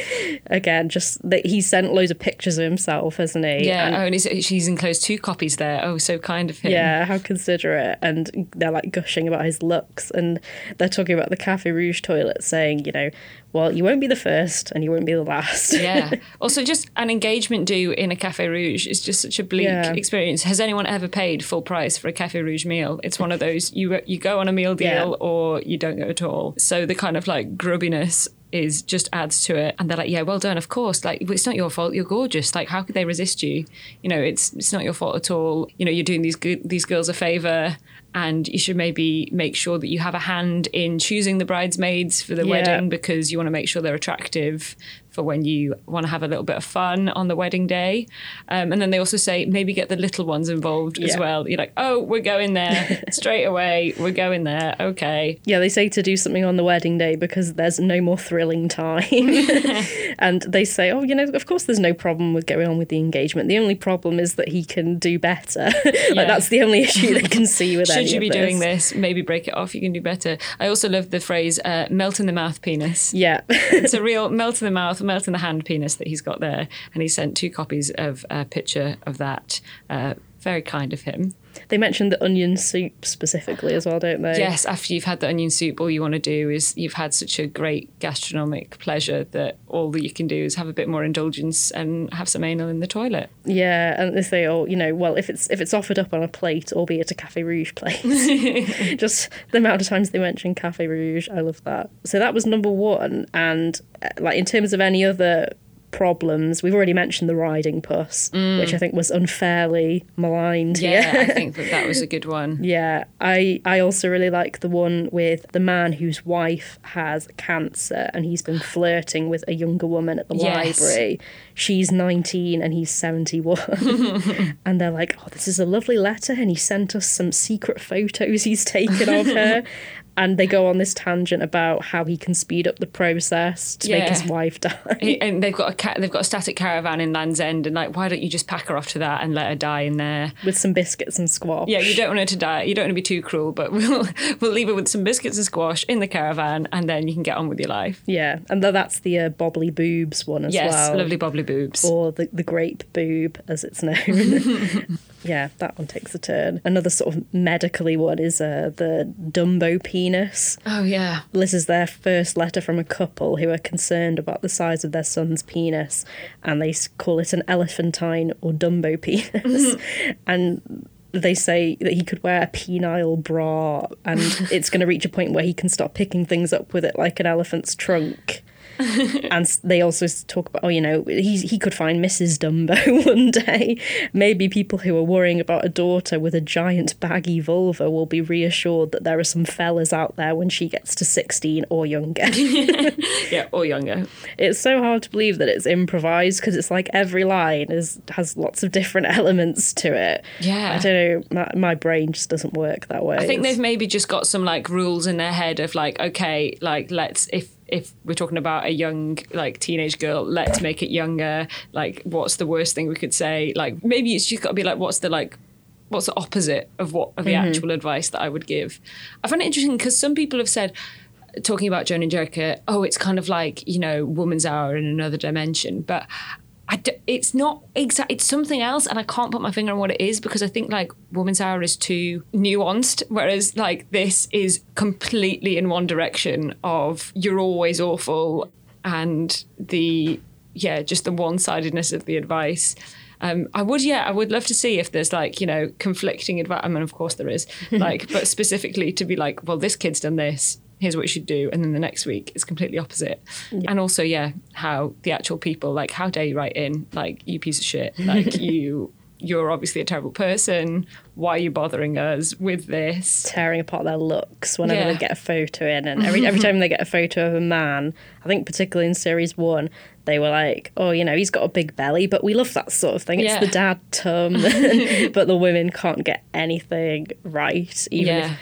Again, just that he sent loads of pictures of himself, hasn't he? Yeah. And, oh, and he's, she's enclosed two copies there. Oh, so kind of him. Yeah, how considerate. And they're like gushing about his looks, and they're talking about the Cafe Rouge toilet, saying, you know, well, you won't be the first and you won't be the last. yeah. Also, just an engagement do in a Cafe Rouge is just such a bleak yeah. experience. Has anyone ever paid full price for a Cafe Rouge meal? It's one of those you you go on a meal deal yeah. or you don't go at all. So the kind of like grubbiness is just adds to it. And they're like yeah well done of course. Like it's not your fault. You're gorgeous. Like how could they resist you? You know it's it's not your fault at all. You know you're doing these good these girls a favor and you should maybe make sure that you have a hand in choosing the bridesmaids for the yeah. wedding because you want to make sure they're attractive for when you want to have a little bit of fun on the wedding day. Um, and then they also say maybe get the little ones involved yeah. as well. You're like, oh, we're going there straight away. We're going there. Okay. Yeah, they say to do something on the wedding day because there's no more thrilling time. and they say, oh, you know, of course there's no problem with going on with the engagement. The only problem is that he can do better. like yeah. that's the only issue they can see with it. Should you be this. doing this? Maybe break it off. You can do better. I also love the phrase uh, melt in the mouth penis. Yeah. it's a real melt in the mouth melt in the hand penis that he's got there, and he sent two copies of a picture of that. Uh, very kind of him. They mentioned the onion soup specifically as well, don't they? Yes, after you've had the onion soup, all you want to do is you've had such a great gastronomic pleasure that all that you can do is have a bit more indulgence and have some anal in the toilet. Yeah, and they say, oh, you know, well, if it's if it's offered up on a plate, albeit a Cafe Rouge plate, just the amount of times they mention Cafe Rouge, I love that. So that was number one, and uh, like in terms of any other problems. We've already mentioned the riding puss, mm. which I think was unfairly maligned. Yeah, I think that that was a good one. yeah, I I also really like the one with the man whose wife has cancer and he's been flirting with a younger woman at the yes. library. She's 19 and he's 71. and they're like, "Oh, this is a lovely letter and he sent us some secret photos he's taken of her." and they go on this tangent about how he can speed up the process to yeah. make his wife die. And they've got a ca- they've got a static caravan in Land's End, and like, why don't you just pack her off to that and let her die in there with some biscuits and squash? Yeah, you don't want her to die. You don't want to be too cruel, but we'll we'll leave her with some biscuits and squash in the caravan, and then you can get on with your life. Yeah, and that's the uh, bobbly boobs one as yes, well. Yes, lovely bobbly boobs, or the the grape boob as it's known. yeah, that one takes a turn. Another sort of medically one is uh, the Dumbo penis. Oh, yeah. This is their first letter from a couple who are concerned about the size of their son's penis, and they call it an elephantine or Dumbo penis. and they say that he could wear a penile bra and it's going to reach a point where he can start picking things up with it like an elephant's trunk. and they also talk about, oh, you know, he, he could find Mrs. Dumbo one day. Maybe people who are worrying about a daughter with a giant baggy vulva will be reassured that there are some fellas out there when she gets to 16 or younger. yeah, or younger. It's so hard to believe that it's improvised because it's like every line is has lots of different elements to it. Yeah. I don't know, my, my brain just doesn't work that way. I think they've maybe just got some like rules in their head of like, okay, like let's, if if we're talking about a young like teenage girl let's make it younger. Like what's the worst thing we could say? Like maybe it's just got to be like what's the like what's the opposite of what of the mm-hmm. actual advice that i would give? I find it interesting because some people have said talking about joan and jericha oh it's kind of like you know woman's hour in another dimension. But it's not exact. It's something else, and I can't put my finger on what it is because I think like Woman's Hour is too nuanced, whereas like this is completely in one direction of you're always awful, and the yeah, just the one sidedness of the advice. Um, I would, yeah, I would love to see if there's like, you know, conflicting advice. I mean, of course there is, like, but specifically to be like, well, this kid's done this, here's what you should do and then the next week it's completely opposite yeah. and also yeah how the actual people like how dare you write in like you piece of shit like you you're obviously a terrible person why are you bothering us with this tearing apart their looks whenever yeah. they get a photo in and every every time they get a photo of a man i think particularly in series 1 they were like, oh, you know, he's got a big belly, but we love that sort of thing. Yeah. It's the dad tum, but the women can't get anything right, even Yeah. if,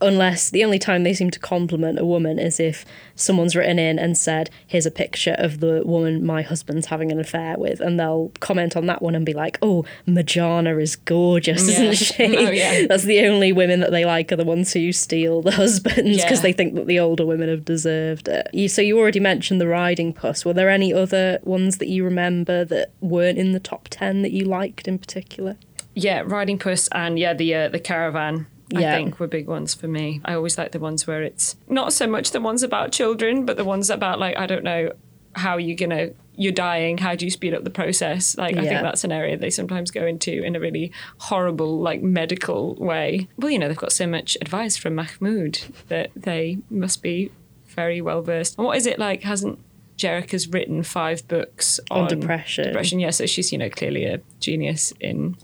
unless the only time they seem to compliment a woman is if someone's written in and said, here's a picture of the woman my husband's having an affair with, and they'll comment on that one and be like, oh, Majana is gorgeous, Yeah. isn't she? Oh, yeah. That's the only women that they like are the ones who steal the husbands because Yeah. they think that the older women have deserved it. You, so you already mentioned the riding puss. Were there any other ones that you remember that weren't in the top ten that you liked in particular? Yeah, riding puss and yeah, the uh, the caravan. I think were big ones for me. I always like the ones where it's not so much the ones about children, but the ones about like I don't know how you're gonna you're dying. How do you speed up the process? Like I think that's an area they sometimes go into in a really horrible like medical way. Well, you know they've got so much advice from Mahmoud that they must be very well versed. And what is it like? Hasn't Jericha's written five books On on, depression. Depression, yeah. So she's you know clearly a genius in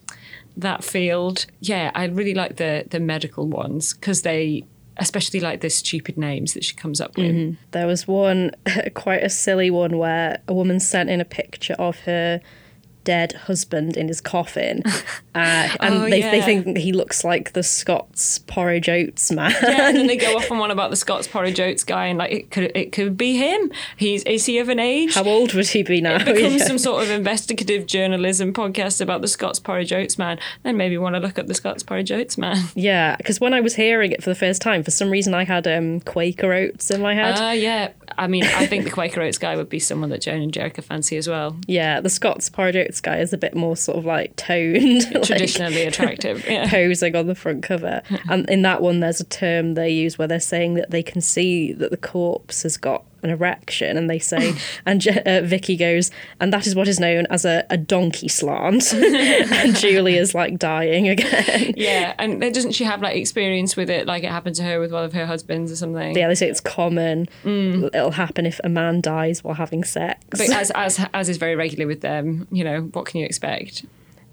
that field. Yeah, I really like the the medical ones because they, especially like the stupid names that she comes up with. Mm-hmm. There was one, quite a silly one, where a woman sent in a picture of her dead husband in his coffin, uh, and Oh, they, they think he looks like the Scots porridge oats man. Yeah, and then they go off on one about the Scots porridge oats guy, and like it could it could be him. He's is he of an age? How old would he be now? it becomes Yeah. some sort of investigative journalism podcast about the Scots porridge oats man. Then maybe want to look up the Scots porridge oats man. Yeah, because when I was hearing it for the first time, for some reason I had um, Quaker oats in my head. Ah, yeah. I mean, I think the Quaker Oats guy would be someone that Joan and Jericha fancy as well. yeah, the Scots porridge oats guy is a bit more sort of like toned, like, Traditionally attractive. Yeah. posing on the front cover. and in that one, there's a term they use where they're saying that they can see that the corpse has got an erection, and they say, and Je- uh, Vicki goes, and that is what is known as a, a donkey slant. and Julia's like dying again. Yeah, and doesn't she have like experience with it, like it happened to her with one of her husbands or something? Yeah, they say it's common. It'll happen if a man dies while having sex. But as as as is very regular with them, you know, what can you expect?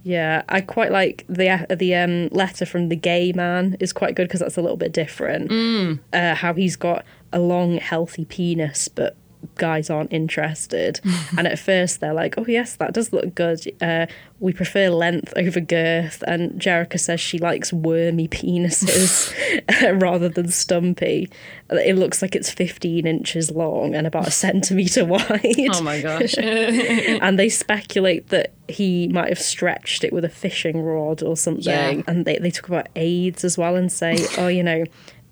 Yeah, I quite like the the um, letter from the gay man is quite good because that's a little bit different. Uh, how he's got a long, healthy penis, but guys aren't interested. and at first they're like, "Oh yes, that does look good. Uh, we prefer length over girth." And Jericha says she likes wormy penises rather than stumpy. It looks like it's 15 inches long and about a centimeter wide Oh my gosh. and they speculate that he might have stretched it with a fishing rod or something. Yeah. And they, they talk about AIDS as well and say, oh, you know,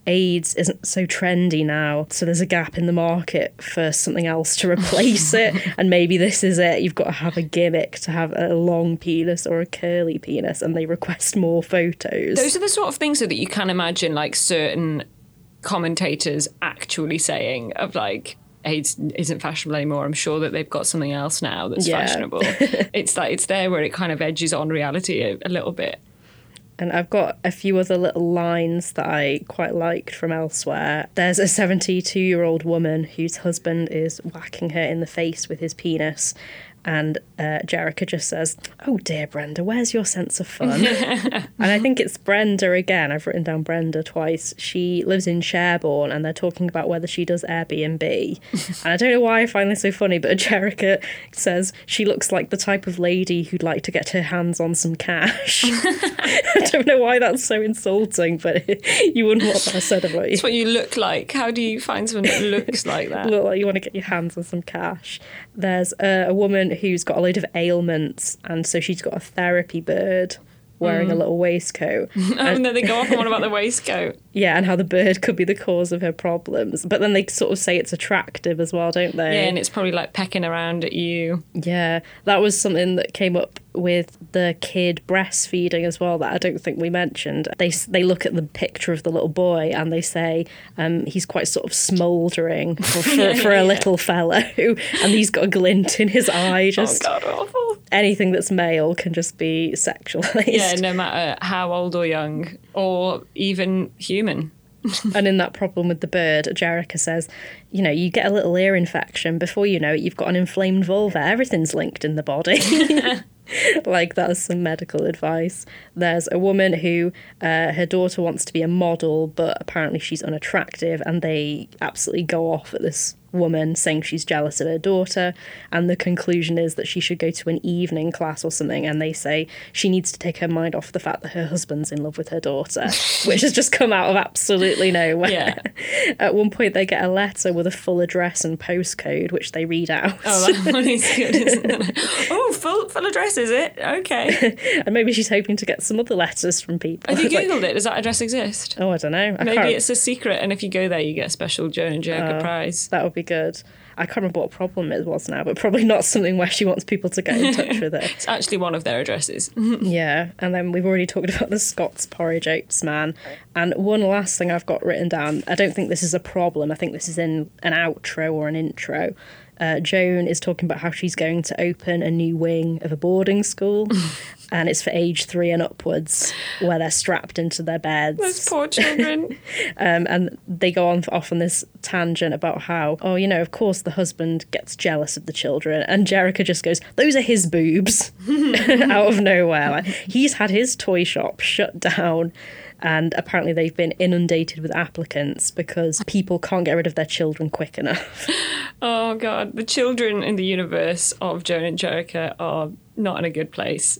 AIDS isn't so trendy now, so there's a gap in the market for something else to replace it. And maybe this is it. You've got to have a gimmick to have a long penis or a curly penis, and they request more photos. Those are the sort of things that you can imagine like certain commentators actually saying of like AIDS isn't fashionable anymore. I'm sure that they've got something else now that's Yeah. fashionable. it's like it's there where it kind of edges on reality a, a little bit. And I've got a few other little lines that I quite liked from elsewhere. There's a 72 year old woman whose husband is whacking her in the face with his penis. And uh, Jericha just says, Oh dear, Brenda, where's your sense of fun? and I think it's Brenda again. I've written down Brenda twice. She lives in Sherborne and they're talking about whether she does Airbnb. and I don't know why I find this so funny, but Jericha says she looks like the type of lady who'd like to get her hands on some cash. I don't know why that's so insulting, but you wouldn't want that said about you. It's what you look like. How do you find someone that looks like that? Look like you want to get your hands on some cash. There's a, a woman who's got a load of ailments, and so she's got a therapy bird wearing a little waistcoat. and then they go off on about the waistcoat. Yeah, and how the bird could be the cause of her problems. But then they sort of say it's attractive as well, don't they? Yeah, and it's probably like pecking around at you. Yeah, that was something that came up with the kid breastfeeding as well that I don't think we mentioned. They they look at the picture of the little boy and they say um, he's quite sort of smouldering for, for, Yeah, for a yeah. little fellow, and he's got a glint in his eye. Just oh god, awful. Anything that's male can just be sexualized. Yeah, no matter how old or young, or even human. And in that problem with the bird, Jericha says, you know, you get a little ear infection. Before you know it, you've got an inflamed vulva. Everything's linked in the body. like that's some medical advice. There's a woman who uh, her daughter wants to be a model, but apparently she's unattractive, and they absolutely go off at this woman saying she's jealous of her daughter, and the conclusion is that she should go to an evening class or something, and they say she needs to take her mind off the fact that her husband's in love with her daughter, which has just come out of absolutely nowhere. Yeah. At one point, they get a letter with a full address and postcode, which they read out. Oh, that one is good, oh, full full address is it? Okay. and maybe she's hoping to get some other letters from people. Have you Like- googled it? Does that address exist? Oh, I don't know. I Maybe can't- it's a secret, and if you go there, you get a special Joan and Jericha oh, prize. That would be good. I can't remember what problem it was now, but probably not something where she wants people to get in touch with her. It's actually one of their addresses. Yeah, and then we've already talked about the Scots porridge oats man. And one last thing I've got written down. I don't think this is a problem. I think this is in an outro or an intro. Uh, Joan is talking about how she's going to open a new wing of a boarding school, and it's for age three and upwards, where they're strapped into their beds. Those poor children. Um, and they go on off on this tangent about how, oh, you know, of course the husband gets jealous of the children, and Jericha just goes, "Those are his boobs," out of nowhere. Like, he's had his toy shop shut down, and apparently they've been inundated with applicants because people can't get rid of their children quick enough. oh god, the children in the universe of Joan and Jericha are not in a good place.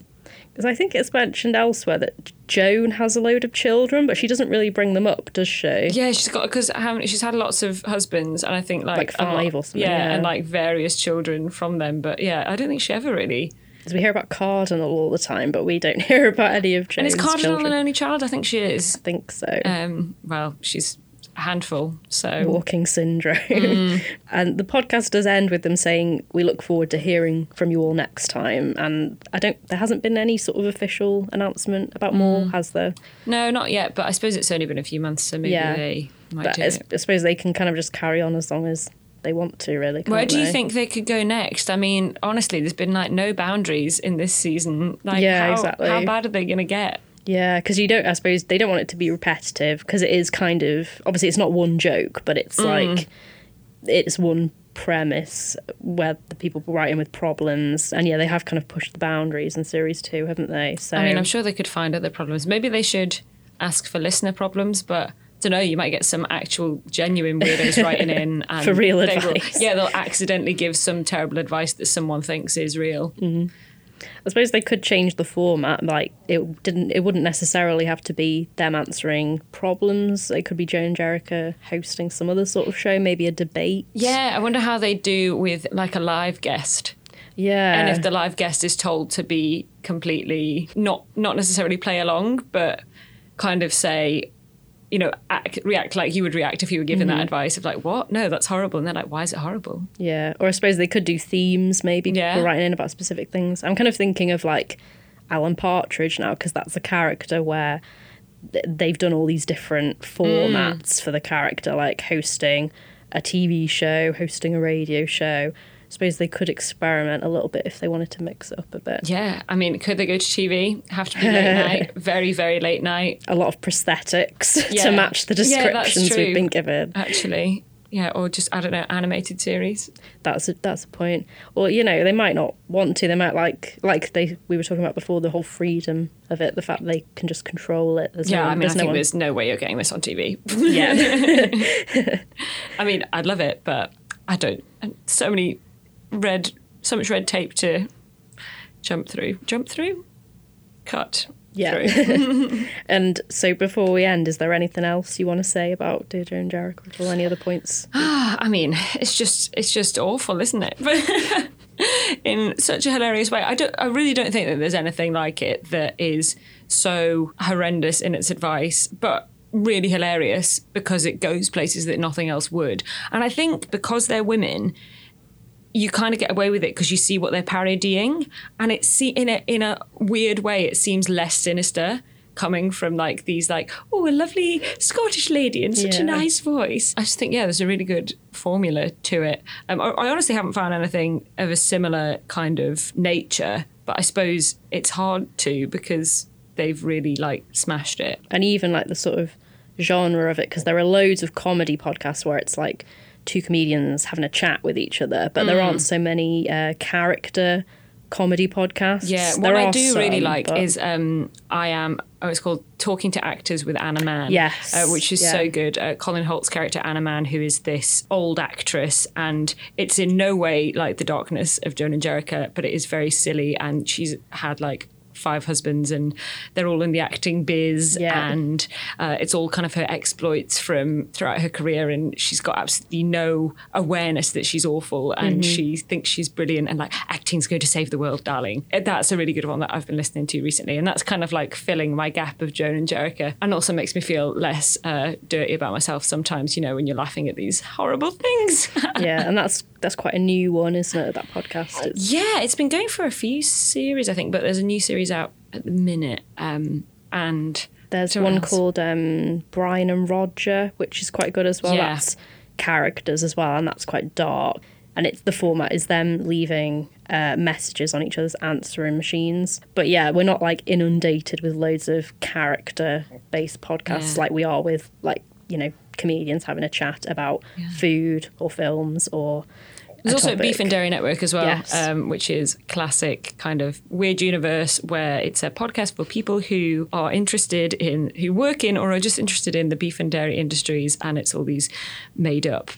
Because I think it's mentioned elsewhere that Joan has a load of children, but she doesn't really bring them up, does she? Yeah, she's got because? She's had lots of husbands, and I think like Like a lot- five or something, Yeah, yeah. and like various children from them. But yeah, I don't think she ever really. Because we hear about Cardinal all the time, but we don't hear about any of And Joan's is Cardinal children. an only child? I think she is. I think so. Um, well, she's a handful. So walking syndrome. Mm. and the podcast does end with them saying, "We look forward to hearing from you all next time." And I don't. There hasn't been any sort of official announcement about more, Mm. has there? no, not yet. But I suppose it's only been a few months, so maybe Yeah. they might But. I suppose they can kind of just carry on as long as they want to. Really. Where do you they? think they could go next? I mean, honestly, there's been like no boundaries in this season. Like, Yeah, how, exactly. How bad are they going to get? Yeah, because you don't. I suppose they don't want it to be repetitive because it is kind of obviously it's not one joke, but it's Mm. like it's one premise where the people write in with problems, and yeah, they have kind of pushed the boundaries in series two, haven't they? So I mean, I'm sure they could find other problems. Maybe they should ask for listener problems, but. I don't know. You might get some actual genuine weirdos writing in and For real they will- advice. yeah, they'll accidentally give some terrible advice that someone thinks is real. Mm-hmm. I suppose they could change the format. Like it didn't. It wouldn't necessarily have to be them answering problems. It could be Joan Jericha hosting some other sort of show, maybe a debate. Yeah, I wonder how they do with like a live guest. Yeah. and if the live guest is told to be completely not not necessarily play along but kind of say you know act, react like you would react if you were given Mm-hmm. that advice of like what no that's horrible and they're like why is it horrible Yeah, or I suppose they could do themes, maybe Yeah. people writing in about specific things. I'm kind of thinking of like Alan Partridge now because that's a character where th- they've done all these different formats for the character, like hosting a TV show, hosting a radio show. Suppose they could experiment a little bit if they wanted to mix it up a bit. yeah i mean could they go to tv have to be late night very very late night A lot of prosthetics Yeah. to match the Yeah, descriptions we've been given. actually yeah or just i don't know animated series That's a, that's a point. Or you know, they might not want to. They might like like they we were talking about before the whole freedom of it, the fact they can just control it. There's yeah no, i mean i no think one- there's no way you're getting this on tv yeah. I mean, I'd love it, but I don't. So many red, so much red tape to jump through. Jump through? Cut. Yeah. through. and so before we end, is there anything else you want to say about Deirdre and Jericha or any other points? I mean, it's just it's just awful, isn't it? But in such a hilarious way. I don't I really don't think that there's anything like it that is so horrendous in its advice, but really hilarious because it goes places that nothing else would. And I think because they're women, you kind of get away with it because you see what they're parodying, and it's see in a in a weird way it seems less sinister coming from like these like oh a lovely Scottish lady and such a nice voice. I just think yeah, there's a really good formula to it. Um, I, I honestly haven't found anything of a similar kind of nature, but I suppose it's hard to because they've really like smashed it. And even like the sort of genre of it, because there are loads of comedy podcasts where it's like two comedians having a chat with each other, but there aren't so many uh, character comedy podcasts. Yeah, there what I do really like but- is um, I am. Oh, it's called Talking to Actors with Anna Mann. Yes, uh, which is yeah. so good. Uh, Colin Hoult's character Anna Mann, who is this old actress, and it's in no way like the darkness of Joan and Jericha, but it is very silly, and she's had like five husbands and they're all in the acting biz Yeah. and uh, it's all kind of her exploits from throughout her career and she's got absolutely no awareness that she's awful and Mm-hmm. she thinks she's brilliant and like acting's going to save the world darling Uh, that's a really good one that I've been listening to recently and that's kind of like filling my gap of Joan and Jericha and also makes me feel less uh, dirty about myself sometimes you know when you're laughing at these horrible things yeah, and that's that's quite a new one, isn't it? That podcast. It's, Yeah, it's been going for a few series, I think, but there's a new series out at the minute. Um, and there's one else? called um, Brian and Roger, which is quite good as well. Yeah. That's characters as well, and that's quite dark. And it's the format is them leaving uh, messages on each other's answering machines. But yeah, we're not like inundated with loads of character based podcasts Yeah. like we are with like you know comedians having a chat about food or films or. There's also topic. Beef and Dairy Network as well, Yes. um, which is classic kind of weird universe where it's a podcast for people who are interested in, who work in or are just interested in the beef and dairy industries. And it's all these made up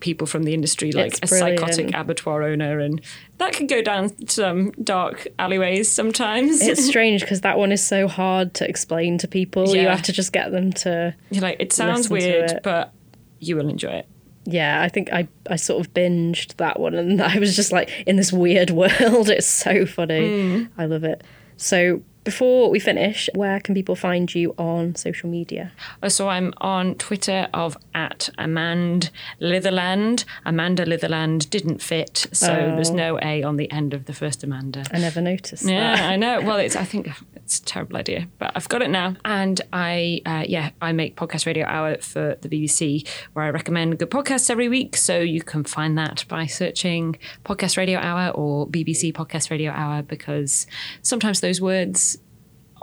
people from the industry, like It's a brilliant. psychotic abattoir owner. And that can go down some dark alleyways sometimes. It's strange because that one is so hard to explain to people. You have to just get them to You're like, it sounds weird, it. but you will enjoy it. Yeah, I think I, I sort of binged that one and I was just like in this weird world. It's so funny. Hmm. I love it. So before we finish, where can people find you on social media? Uh, So I'm on Twitter of at Amand Litherland. Amanda Litherland didn't fit, so there's no A on the end of the first Amanda. I never noticed Yeah, that. I know. Well, it's I think it's a terrible idea, but I've got it now. And I, uh, yeah, I make podcast radio hour for the BBC, where I recommend good podcasts every week. So you can find that by searching podcast radio hour or BBC podcast radio hour, because sometimes those words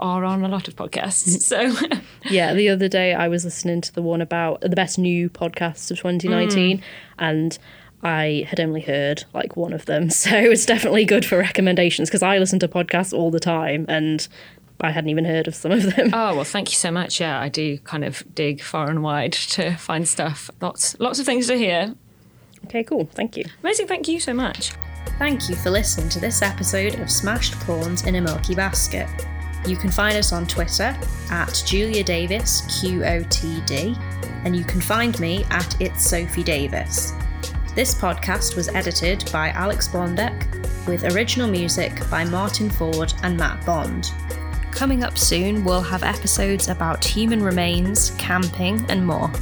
are on a lot of podcasts. Mm. So Yeah, the other day I was listening to the one about the best new podcasts of 2019 mm. and I had only heard like one of them. So it's definitely good for recommendations because I listen to podcasts all the time and I hadn't even heard of some of them. Oh well, thank you so much. Yeah, I do kind of dig far and wide to find stuff. Lots, lots of things to hear. Okay, cool. Thank you. Amazing. Thank you so much. Thank you for listening to this episode of Smashed Prawns in a Milky Basket. You can find us on Twitter at Julia Davis QOTD, and you can find me at It's Sophie Davies. This podcast was edited by Alex Blondek, with original music by Martin Ford and Matt Bond. Coming up soon, we'll have episodes about human remains, camping, and more.